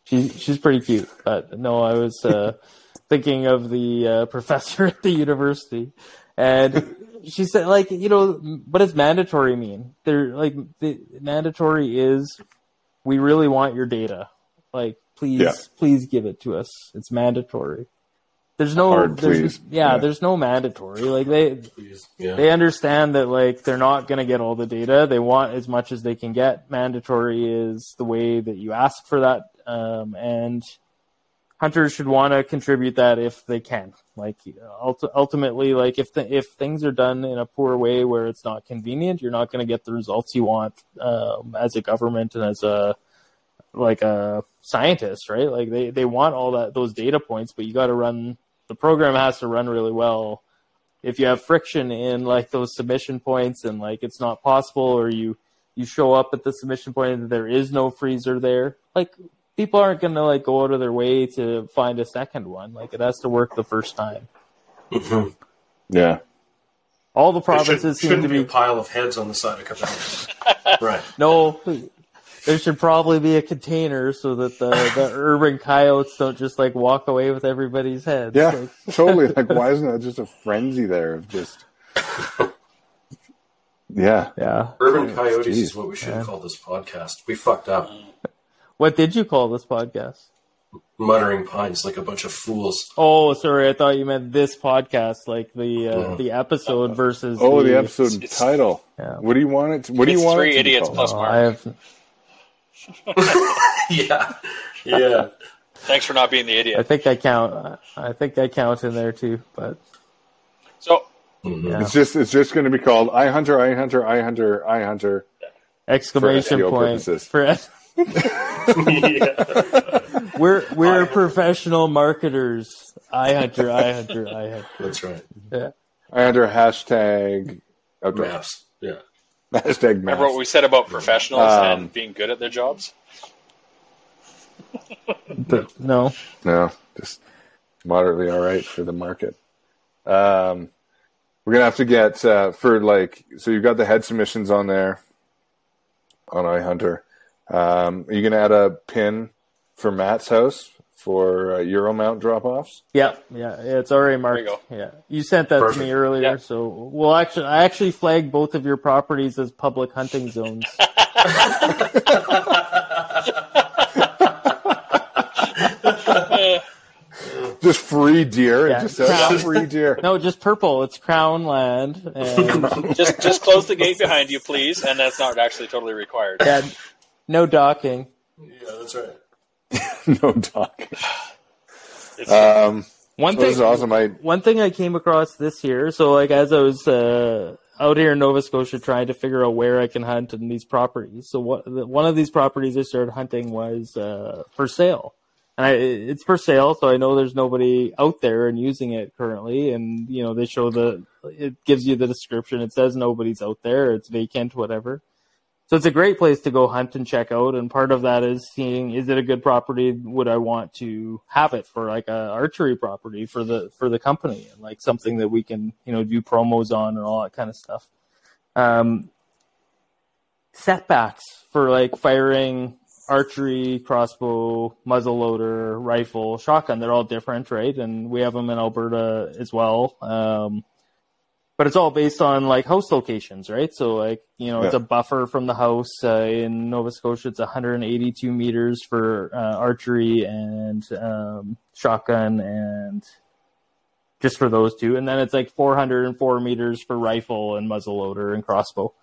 She's she's pretty cute, but no, I was uh, [LAUGHS] thinking of the uh, professor [LAUGHS] at the university, and she said like you know, what does mandatory mean? They're like the mandatory is we really want your data, like please Yeah. please give it to us. It's mandatory. There's no Hard there's, yeah, Yeah. there's no mandatory. Like they Yeah. they understand that like they're not going to get all the data they want as much as they can get mandatory is the way that you ask for that um, and hunters should want to contribute that if they can. Like ult- ultimately like if the, if things are done in a poor way where it's not convenient you're not going to get the results you want um, as a government and as a like a scientist right? Like they, they want all that those data points but you got to run the program has to run really well. If you have friction in like those submission points and like it's not possible or you you show up at the submission point and there is no freezer there like people aren't going to like go out of their way to find a second one like it has to work the first time Mhm. Yeah. all the There should, provinces seem shouldn't to be a pile of heads on the side of Cabela's. [LAUGHS] right. no there should probably be a container so that the, the [LAUGHS] urban coyotes don't just like walk away with everybody's heads Yeah, Like, [LAUGHS] totally. Like, why isn't that just a frenzy there of just. Yeah. yeah Urban Coyotes geez. is what we should have called this podcast. We fucked up. What did you call this podcast Muttering pines like a bunch of fools. Oh, sorry. I thought you meant this podcast, like the uh, No. the episode versus. Oh, the episode it's- title. Yeah. What do you want it? To, what do you want? three it to be idiots called? plus Oh, Mark. I have. [LAUGHS] yeah. Yeah. Thanks for not being the idiot. I think I count. I think I count in there too. But So Mhm. yeah. It's just it's just going to be called iHunter, I Hunter, iHunter, I Hunter. exclamation SEO point purposes. for yeah. [LAUGHS] we're we're I- professional marketers. iHunter, I hunter, iHunter. That's right. Yeah. iHunter hashtag outdoor Maps. Yeah. hashtag maps. remember what we said about professionals Um, and being good at their jobs? But no, No, just moderately all right for the market. Um, we're gonna have to get uh, for like so you've got the head submissions on there on iHunter. Um, are you gonna add a pin for Matt's house for uh, Euromount drop offs? yeah, yeah, it's already marked. There you Yeah, you sent that to me earlier, Yeah. so we'll actually I actually flagged both of your properties as public hunting zones. [LAUGHS] Just free deer. Yeah. Just says free deer. No, just purple. It's crown land, [LAUGHS] and just just close the gate behind you, please. And that's not actually totally required. yeah, no docking. Yeah, that's right. [LAUGHS] no docking. [SIGHS] Um, One this thing, is awesome. I one thing I came across this year. So, like, as I was uh, out here in Nova Scotia trying to figure out where I can hunt in these properties. So, what one of these properties I started hunting was uh, for sale, and I, it's for sale. So I know there's nobody out there and using it currently. And you know, they show the it gives you the description. It says nobody's out there. It's vacant, whatever. So it's a great place to go hunt and check out. And part of that is seeing is it a good property? Would I want to have it for like a archery property for the for the company and like something that we can you know do promos on and all that kind of stuff. Um, setbacks for like firing archery, crossbow, muzzleloader, rifle, shotgun. They're all different, right? And we have them in Alberta as well. Um, but it's all based on like house locations, right? So like you know, it's a buffer from the house uh, in Nova Scotia. It's 182 meters for uh, archery and um, shotgun, and just for those two, and then it's like 404 meters for rifle and muzzleloader and crossbow.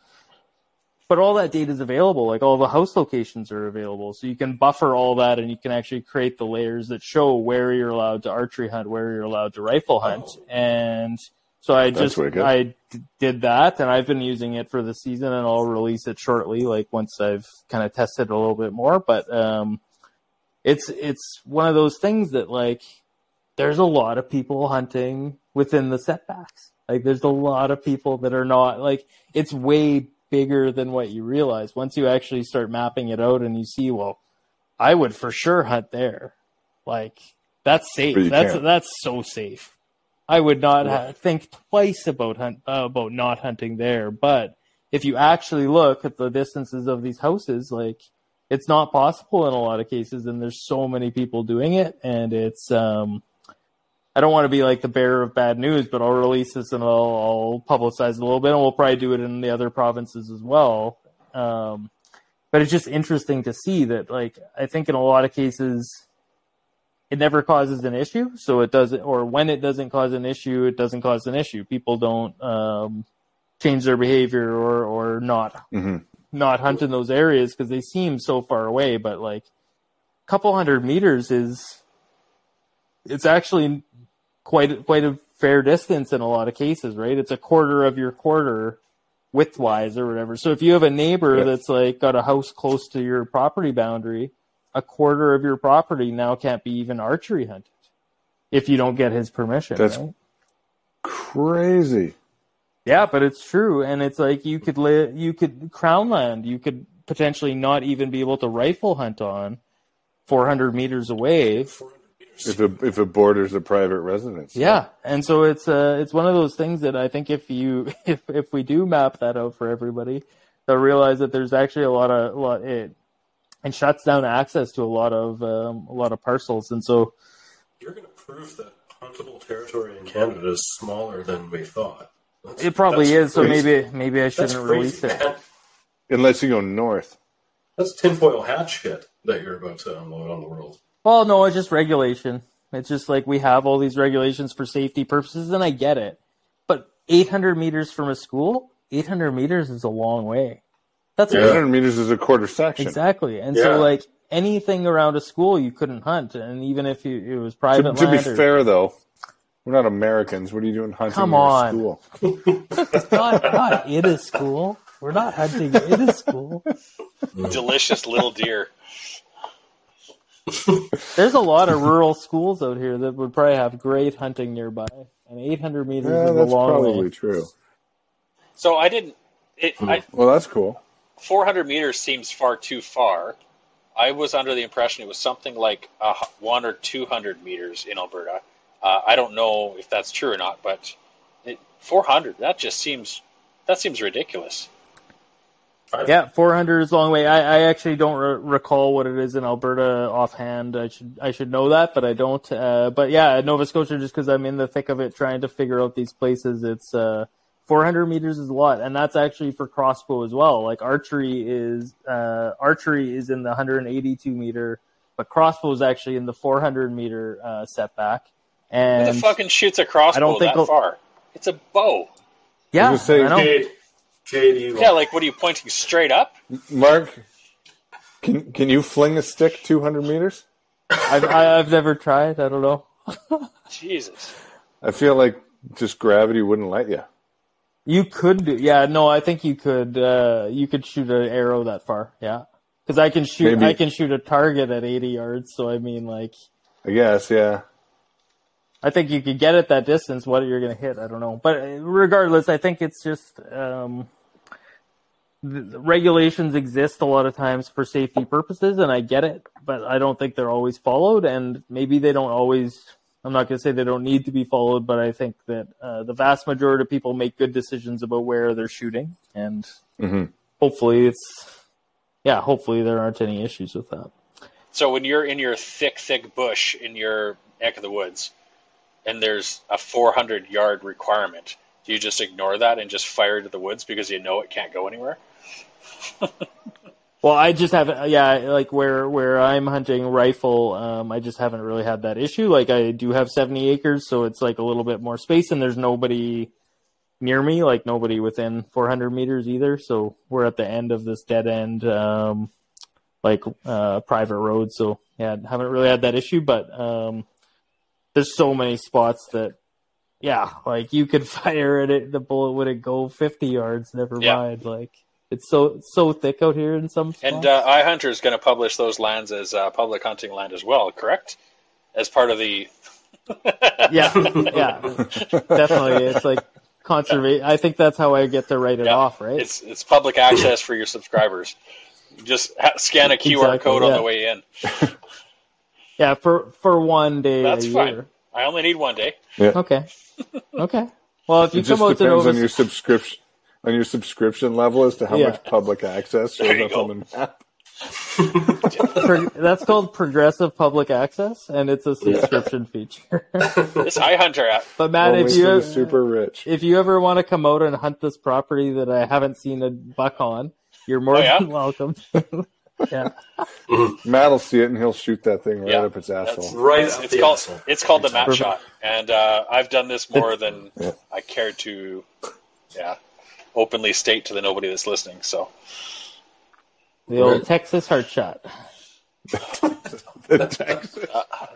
But all that data is available. Like all the house locations are available, so you can buffer all that, and you can actually create the layers that show where you're allowed to archery hunt, where you're allowed to rifle hunt, and so I That's just wicked. I d- did that, and I've been using it for the season, and I'll release it shortly, like once I've kind of tested a little bit more. But um, it's it's one of those things that like there's a lot of people hunting within the setbacks. Like there's a lot of people that are not like it's way bigger than what you realize. Once you actually start mapping it out and you see, well, I would for sure hunt there. Like that's safe. That's can't. that's so safe. I would not ha- think twice about hunt uh, about not hunting there. But if you actually look at the distances of these houses, like it's not possible in a lot of cases, and there's so many people doing it, and it's um, I don't want to be like the bearer of bad news, but I'll release this and I'll, I'll publicize it a little bit, and we'll probably do it in the other provinces as well. Um, but it's just interesting to see that, like, I think in a lot of cases, it never causes an issue. So it doesn't, or when it doesn't cause an issue, it doesn't cause an issue. People don't um, change their behavior or or not Mhm. not hunt in those areas because they seem so far away. But like, a couple hundred meters is it's actually quite quite a fair distance in a lot of cases, right? It's a quarter of your quarter widthwise or whatever. So if you have a neighbor that's like got a house close to your property boundary, a quarter of your property now can't be even archery hunted if you don't get his permission. That's- right? crazy. Yeah, but it's true, and it's like you could li- you could crown land, you could potentially not even be able to rifle hunt on 400 meters away. 400. If it if it borders a private residence. Yeah, and so it's uh it's one of those things that I think if you [LAUGHS] if if we do map that out for everybody, they'll realize that there's actually a lot of a lot it and shuts down access to a lot of um, a lot of parcels, and so You're going to prove that huntable territory in Canada is smaller than we thought. That's- it probably that's is. So maybe maybe I shouldn't crazy, release it. man. Unless you go north. That's tinfoil hat shit that you're about to unload on the world. Well, no, it's just regulation. It's just like we have all these regulations for safety purposes, and I get it. But 800 meters from a school, 800 meters is a long way. That's Yeah. 800 meters is a quarter section. exactly. And Yeah. so, like anything around a school, you couldn't hunt, and even if you, it was To, private to be land, or, fair, though, we're not Americans. What are you doing hunting Come near a on. school? [LAUGHS] [LAUGHS] not not in a school. We're not hunting in a school. delicious little deer. There's a lot of rural schools out here that would probably have great hunting nearby, and 800 meters Yeah, is a that's probably true. So I didn't. It, I, Well, that's cool. 400 meters seems far too far. I was under the impression it was something like uh, one or 200 meters in Alberta. Uh, I don't know if that's true or not, but it, 400 that just seems that seems ridiculous. Yeah, 400 is a long way. I, I actually don't re- recall what it is in Alberta offhand. I should I should know that, but I don't. Uh, but yeah, Nova Scotia, just because I'm in the thick of it trying to figure out these places, it's uh, 400 meters is a lot, and that's actually for crossbow as well. Like archery is uh, archery is in the 182 meter, but crossbow is actually in the 400 meter uh, setback. Who And the fucking shoots a crossbow I don't think that I'll- far? It's a bow. yeah, I was gonna say, I know. Jade, Jade, you Yeah, like what are you pointing straight up? Mark, can can you fling a stick 200 meters? I've I- I've never tried. I don't know. [LAUGHS] Jesus. I feel like just gravity wouldn't let you. You could do, yeah. No, I think you could. Uh, you could shoot an arrow that far. Yeah, because I can shoot. Maybe- I can shoot a target at 80 yards. So I mean, like, I guess, yeah. I think you could get it that distance. What you're going to hit, I don't know. But regardless, I think it's just um, regulations exist a lot of times for safety purposes, and I get it. But I don't think they're always followed, and maybe they don't always. I'm not going to say they don't need to be followed, but I think that uh, the vast majority of people make good decisions about where they're shooting, and Mhm. hopefully it's yeah. Hopefully there aren't any issues with that. So when you're in your thick, thick bush in your neck of the woods, and there's a 400 yard requirement, do you just ignore that and just fire to the woods because you know it can't go anywhere? [LAUGHS] Well, I just haven't. Yeah, like where where I'm hunting rifle, um, I just haven't really had that issue. Like I do have 70 acres, so it's like a little bit more space, and there's nobody near me, like nobody within 400 meters either. So we're at the end of this dead end, um, like uh, private road. So yeah, haven't really had that issue, but um, there's so many spots that. Yeah, like you could [LAUGHS] fire at it, the bullet wouldn't go 50 yards. Never Yeah. mind. Like it's so so thick out here in some spots. And uh, iHunter is going to publish those lands as uh, public hunting land as well, correct? As part of the. [LAUGHS] yeah, yeah, definitely. It's like conservation. I think that's how I get to write it Yeah, off, right? It's it's public access for your subscribers. Just ha- scan a QR Exactly, code on the way in. [LAUGHS] yeah, for for one day That's a fine. year. I only need one day. Yeah. Okay, okay. Well, if you It just come out to depends Nova, on your subscription on your subscription level as to how Yeah. much public access shows up go. on the map. that's called progressive public access, and it's a subscription feature. [LAUGHS] This iHunter app. but Matt, Only if you the super rich. if you ever want to come out and hunt this property that I haven't seen a buck on, you're more Oh, yeah? than welcome. [LAUGHS] yeah, Matt will see it and he'll shoot that thing right Yeah, up its that's- asshole. Right It's, it's the called asshole. it's called the map shot, and uh, I've done this more than [LAUGHS] Yeah. I care to, yeah, openly state to the nobody that's listening. So the old Right. Texas heart shot.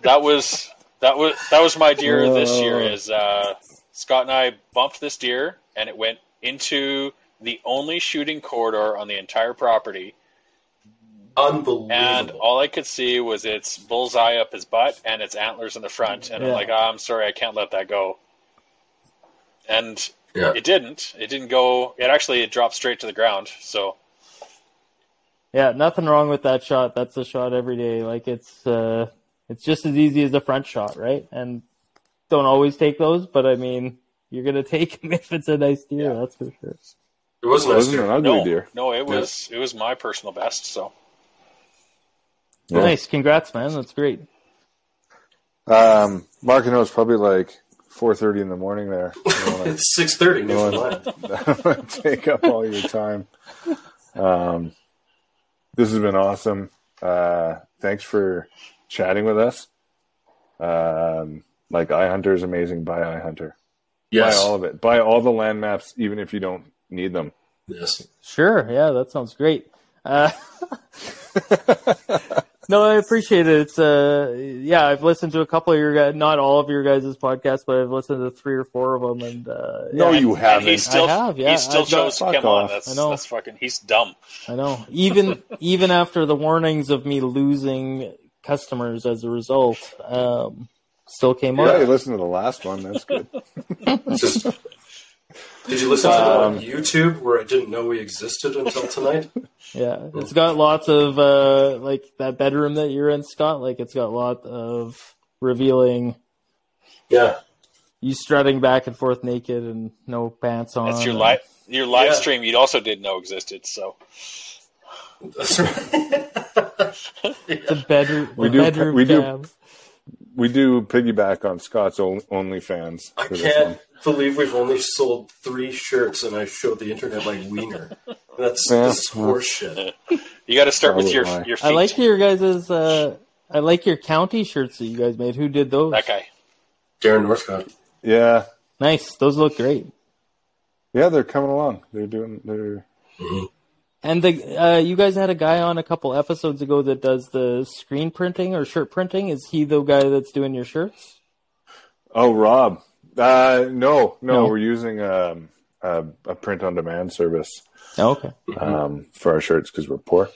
that was that was that was my deer this year. Is uh, Scott and I bumped this deer, and it went into the only shooting corridor on the entire property, Unbelievable. and all I could see was its bullseye up his butt and its antlers in the front. And I'm like, oh, I'm sorry, I can't let that go. And yeah. it didn't. It didn't go. It actually it dropped straight to the ground. So Yeah, nothing wrong with that shot. That's a shot every day. Like it's uh it's just as easy as a front shot, right? And don't always take those, but I mean, you're gonna take them [LAUGHS] if it's a nice deer. That's for sure. It was It nice. wasn't deer. an ugly no, deer. no, it was it was my personal best. So Yeah. Nice, congrats, man. That's great. Um, Mark, I know it's probably like 4.30 in the morning there. [LAUGHS] I don't wanna- It's six thirty I don't Newfoundland. wanna- I don't want to take up all your time. Um, this has been awesome. Uh, thanks for chatting with us. Um, like iHunter is amazing. Buy iHunter. Yes. Buy all of it. Buy all the land maps, even if you don't need them. Yes. Sure, yeah, that sounds great. Uh, [LAUGHS] [LAUGHS] no, I appreciate it. It's uh, yeah, I've listened to a couple of your guys, not all of your guys' podcasts, but I've listened to three or four of them, and uh, No, yeah, you haven't. he still I have, yeah. he still I've got- chose Fuck him on. That's I know. that's fucking. He's dumb. I know. Even [LAUGHS] even after the warnings of me losing customers as a result, um, still came Yeah, you up. listened to the last one. That's good. [LAUGHS] Just- did you listen to that Um, on YouTube where I didn't know we existed until tonight? [LAUGHS] Yeah, it's got lots of uh, like that bedroom that you're in, Scott. Like it's got a lot of revealing Yeah. you strutting back and forth naked and no pants on. That's your live your live Yeah. stream. You also didn't know existed. So That's right. [LAUGHS] The bedroom. We do- Bedroom we do- cam. We do piggyback on Scott's on- OnlyFans. I can't believe we've only sold three shirts and I showed the internet my wiener. That's, Yeah, that's horseshit. you got to start with your Probably. your feet. I like your guys's. Uh, I like your county shirts that you guys made. Who did those? that guy. Darren Northcott. Yeah, Nice. Those look great. yeah, they're coming along. They're doing. They're And the uh, you guys had a guy on a couple episodes ago that does the screen printing or shirt printing. Is he the guy that's doing your shirts? Oh, Rob. Uh, no, no, No. we're using um, a, a print on demand service Oh, okay. um, for our shirts because we're poor.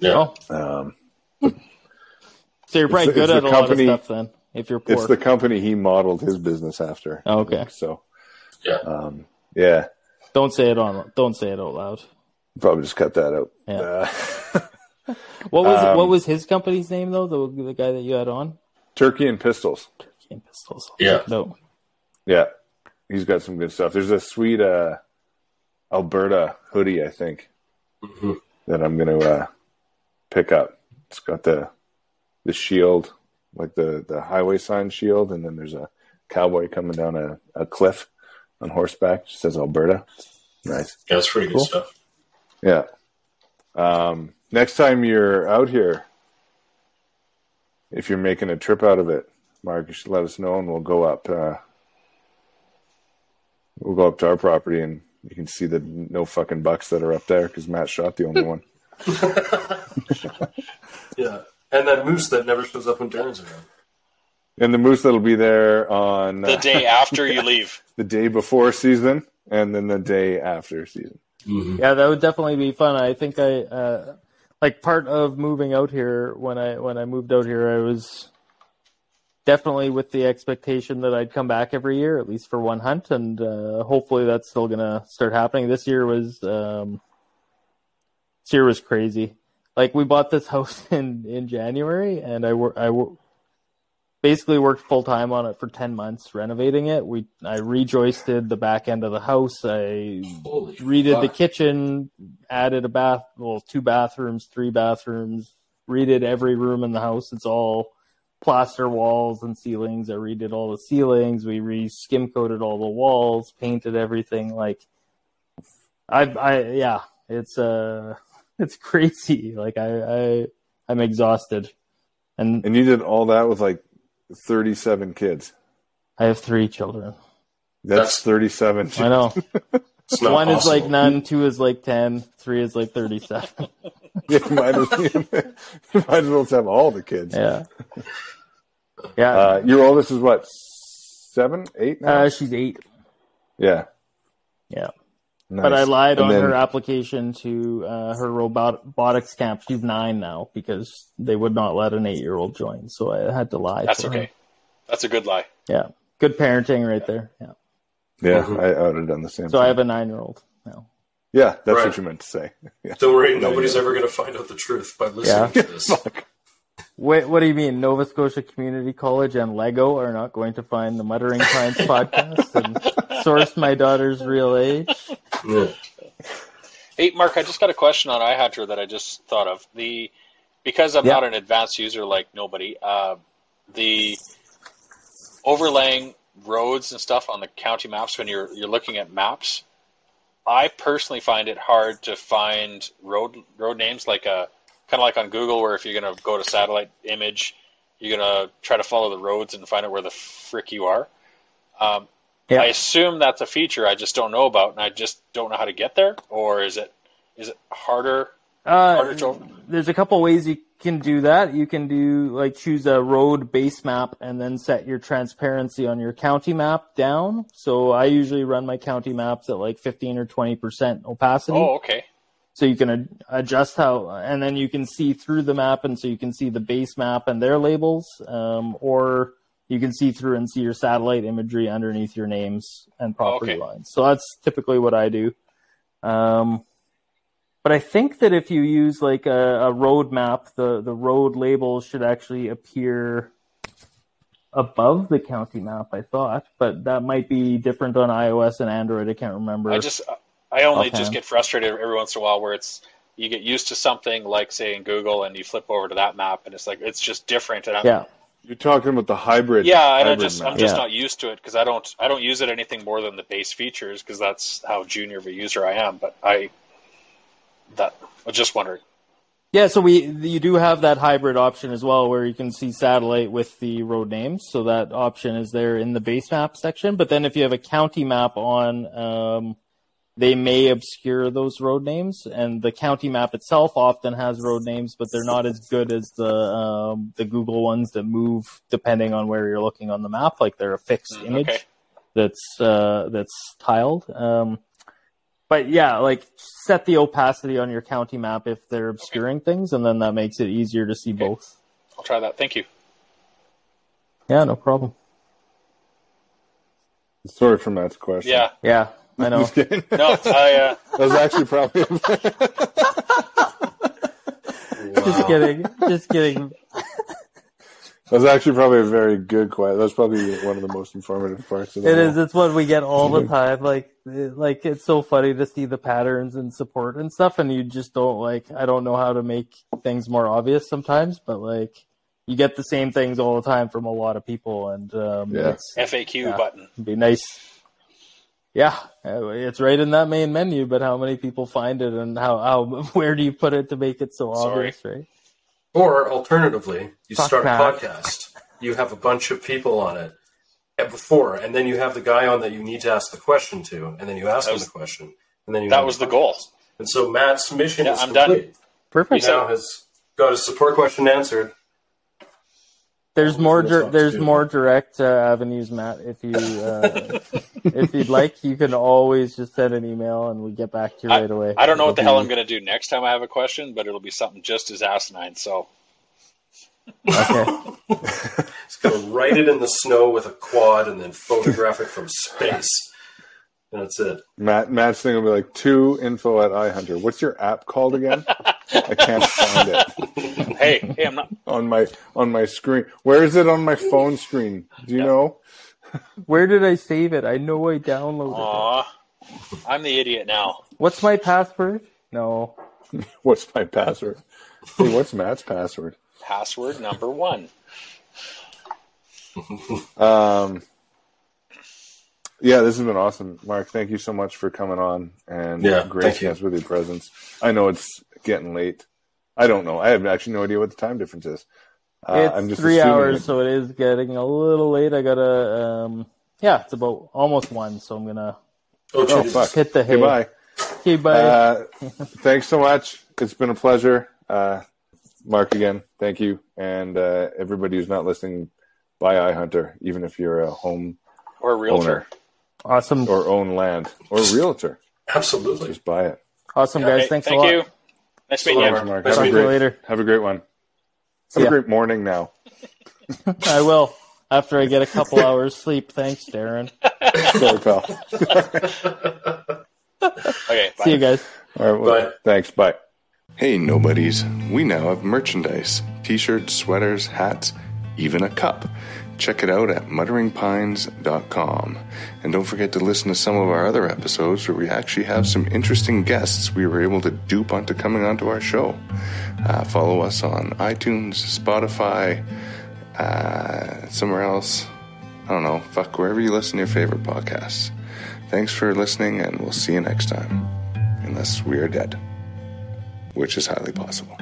Yeah. Oh, Um, so you're probably It's- good it's at the a company- lot of stuff then. If you're poor. it's the company he modeled his business after. Oh, okay. think. So, Yeah. um, yeah, Don't say it on. Don't say it out loud. Probably just cut that out. Yeah. Uh, [LAUGHS] What was Um, what was his company's name though? The the guy that you had on. Turkey and pistols. Game pistols. Yeah. No. Yeah, he's got some good stuff. There's a sweet uh, Alberta hoodie, I think, Mhm. that I'm gonna uh, pick up. It's got the the shield, like the the highway sign shield, and then there's a cowboy coming down a, a cliff on horseback. It says Alberta. Nice. Yeah, it's pretty good Cool. stuff. Yeah. Um, next time you're out here, if you're making a trip out of it, Mark, you should let us know, and we'll go up. Uh, we'll go up to our property, and you can see the no fucking bucks that are up there because Matt shot the only one. [LAUGHS] [LAUGHS] Yeah. And that moose that never shows up when Darren's around. And the moose that'll be there on The uh, day after you [LAUGHS] leave. the day before season, and then the day after season. Yeah, that would definitely be fun. I think I uh, like part of moving out here when I when I moved out here, I was definitely with the expectation that I'd come back every year, at least for one hunt, and uh, hopefully that's still gonna start happening. This year was um, this year was crazy. Like we bought this [LAUGHS] house in in January, and I wor- I wor- basically worked full time on it for ten months renovating it. We I rejoisted the back end of the house. I Holy redid the kitchen, added a bath, well, two bathrooms, three bathrooms, redid every room in the house. It's all plaster walls and ceilings. I redid all the ceilings. We re skim coated all the walls, painted everything. Like, I, I, yeah, it's uh, [LAUGHS] it's crazy. Like I, I, I'm exhausted, and And you did all that with like 37 kids. I have three children. That's, That's- 37. I know. [LAUGHS] It's not One is like none, two is like 10, three is like thirty-seven. [LAUGHS] you, might as, [LAUGHS] you might as well have all the kids. Yeah. Yeah. Uh, your oldest is what, seven, eight now? Uh, she's eight. yeah. Yeah. Nice. But I lied And on then- her application to uh, her robot- robotics camp. She's nine now because they would not let an eight year old join. So I had to lie. That's for okay. her. That's a good lie. Yeah. Good parenting right there. Yeah. Yeah, Mhm. I, I would have done the same So thing. I have a nine year old now. yeah, that's Right. what you meant to say. Yeah. Don't worry, [LAUGHS] nobody's ever going to find out the truth by listening Yeah. to this. [LAUGHS] Wait, what do you mean? Nova Scotia Community College and Lego are not going to find the Muttering Pines [LAUGHS] podcast and source my daughter's real age? Yeah. Hey, Mark, I just got a question on iHunter that I just thought of. The because I'm Yeah. not an advanced user like nobody, uh, the overlaying roads and stuff on the county maps when you're you're looking at maps. I personally find it hard to find road road names like a kind of like on Google, where if you're going to go to satellite image, you're going to try to follow the roads and find out where the frick you are. Um, Yeah. I assume that's a feature I just don't know about, and I just don't know how to get there. Or is it is it harder? Uh, Harder to- there's a couple ways you can do that. You can do like choose a road base map and then set your transparency on your county map down. So I usually run my county maps at like 15 or 20% opacity. Oh, okay. So you can ad- adjust how, and then you can see through the map, and so you can see the base map and their labels, um, or you can see through and see your satellite imagery underneath your names and property Okay. lines. So that's typically what I do. Um, but I think that if you use like a, a road map, the the road labels should actually appear above the county map. I thought, but that might be different on iOS and Android. I can't remember. I just I only Offhand. just get frustrated every once in a while where it's you get used to something like say in Google and you flip over to that map and it's like it's just different and I'm, yeah. You're talking about the hybrid. yeah and I hybrid just map. I'm just Yeah. not used to it because I don't I don't use it anything more than the base features because that's how junior of a user I am but I that I was just wondering Yeah, so we you do have that hybrid option as well, where you can see satellite with the road names. So that option is there in the base map section. But then if you have a county map on, um, they may obscure those road names, and the county map itself often has road names, but they're not as good as the um, the Google ones that move depending on where you're looking on the map. Like they're a fixed Mm, image okay. that's uh, that's tiled. Um, but yeah, like set the opacity on your county map if they're obscuring things, and then that makes it easier to see Okay. both. I'll try that. Thank you. Yeah, no problem. Sorry for Matt's question. Yeah. Yeah, I know. No, I. Uh, That was actually probably [LAUGHS] Just kidding. Just kidding. that was actually probably a very good question. That's probably one of the most informative parts of the It whole- is. It's what we get all the time. Like, like it's so funny to see the patterns and support and stuff, and you just don't like. I don't know how to make things more obvious sometimes, but like you get the same things all the time from a lot of people, and um, Yeah. it's FAQ Yeah. button. it'd be nice. Yeah, uh, it's right in that main menu, but how many people find it, and how how [LAUGHS] where do you put it to make it so Sorry. obvious, right? Or alternatively, you Fuck start a podcast. You have a bunch of people on it before, and then you have the guy on that you need to ask the question to, and then you ask That him the question, and then you That was the goal. And so Matt's mission Yeah, is I'm done. complete. He now has got his support question answered. There's more. That's Dir- there's stupid. more direct uh, avenues, Matt. If you uh, if you'd like, you can always just send an email and we get back to you right away. I don't know what the It'll hell I'm going to do next time I have a question, but it'll be something just as asinine. So Okay. He's going to write it in the snow with a quad and then photograph it from space. And that's it. Matt Matt's thing will be like two info at iHunter. What's your app called again? I can't find it [LAUGHS] hey, hey, I'm not. on my on my screen. Where is it on my phone screen? Do you Yeah. know? [LAUGHS] Where did I save it? I know I downloaded it. I'm the idiot now. What's my password? No. [LAUGHS] What's my password? Hey, what's Matt's password? Password number one. Um, yeah, this has been awesome, Mark. Thank you so much for coming on and Yeah, thank gracing you. us with your presence. I know it's getting late. I don't know. I have actually no idea what the time difference is. Uh, it's I'm just three hours, it- so it is getting a little late. I gotta, um, yeah, it's about almost one, so I'm gonna Oh, Oh fuck! hit the hay. Goodbye. Okay, bye. Uh, [LAUGHS] thanks so much. It's been a pleasure. Uh, Mark again, thank you, and uh, everybody who's not listening, buy iHunter, even if you're a home Or a realtor. owner awesome, or own land or realtor. Absolutely. Just buy it. awesome guys. Okay, Thanks thank a lot. Thank you. Nice So meeting you. long, Mark. Nice Have a Talk to great you later. Have a great one. See Have a great morning now. [LAUGHS] I will after I get a couple hours sleep. Thanks, Darren. Sorry, pal. [LAUGHS] Okay, bye. See you guys. All right. Well, Bye. Thanks. Bye. Hey, nobodies, we now have merchandise t shirts, sweaters, hats, even a cup. Check it out at mutteringpines.com. And don't forget to listen to some of our other episodes where we actually have some interesting guests we were able to dupe onto coming onto our show. Uh, follow us on iTunes, Spotify, uh, somewhere else. I don't know, fuck, wherever you listen to your favorite podcasts. Thanks for listening, and we'll see you next time. Unless we are dead which is highly possible.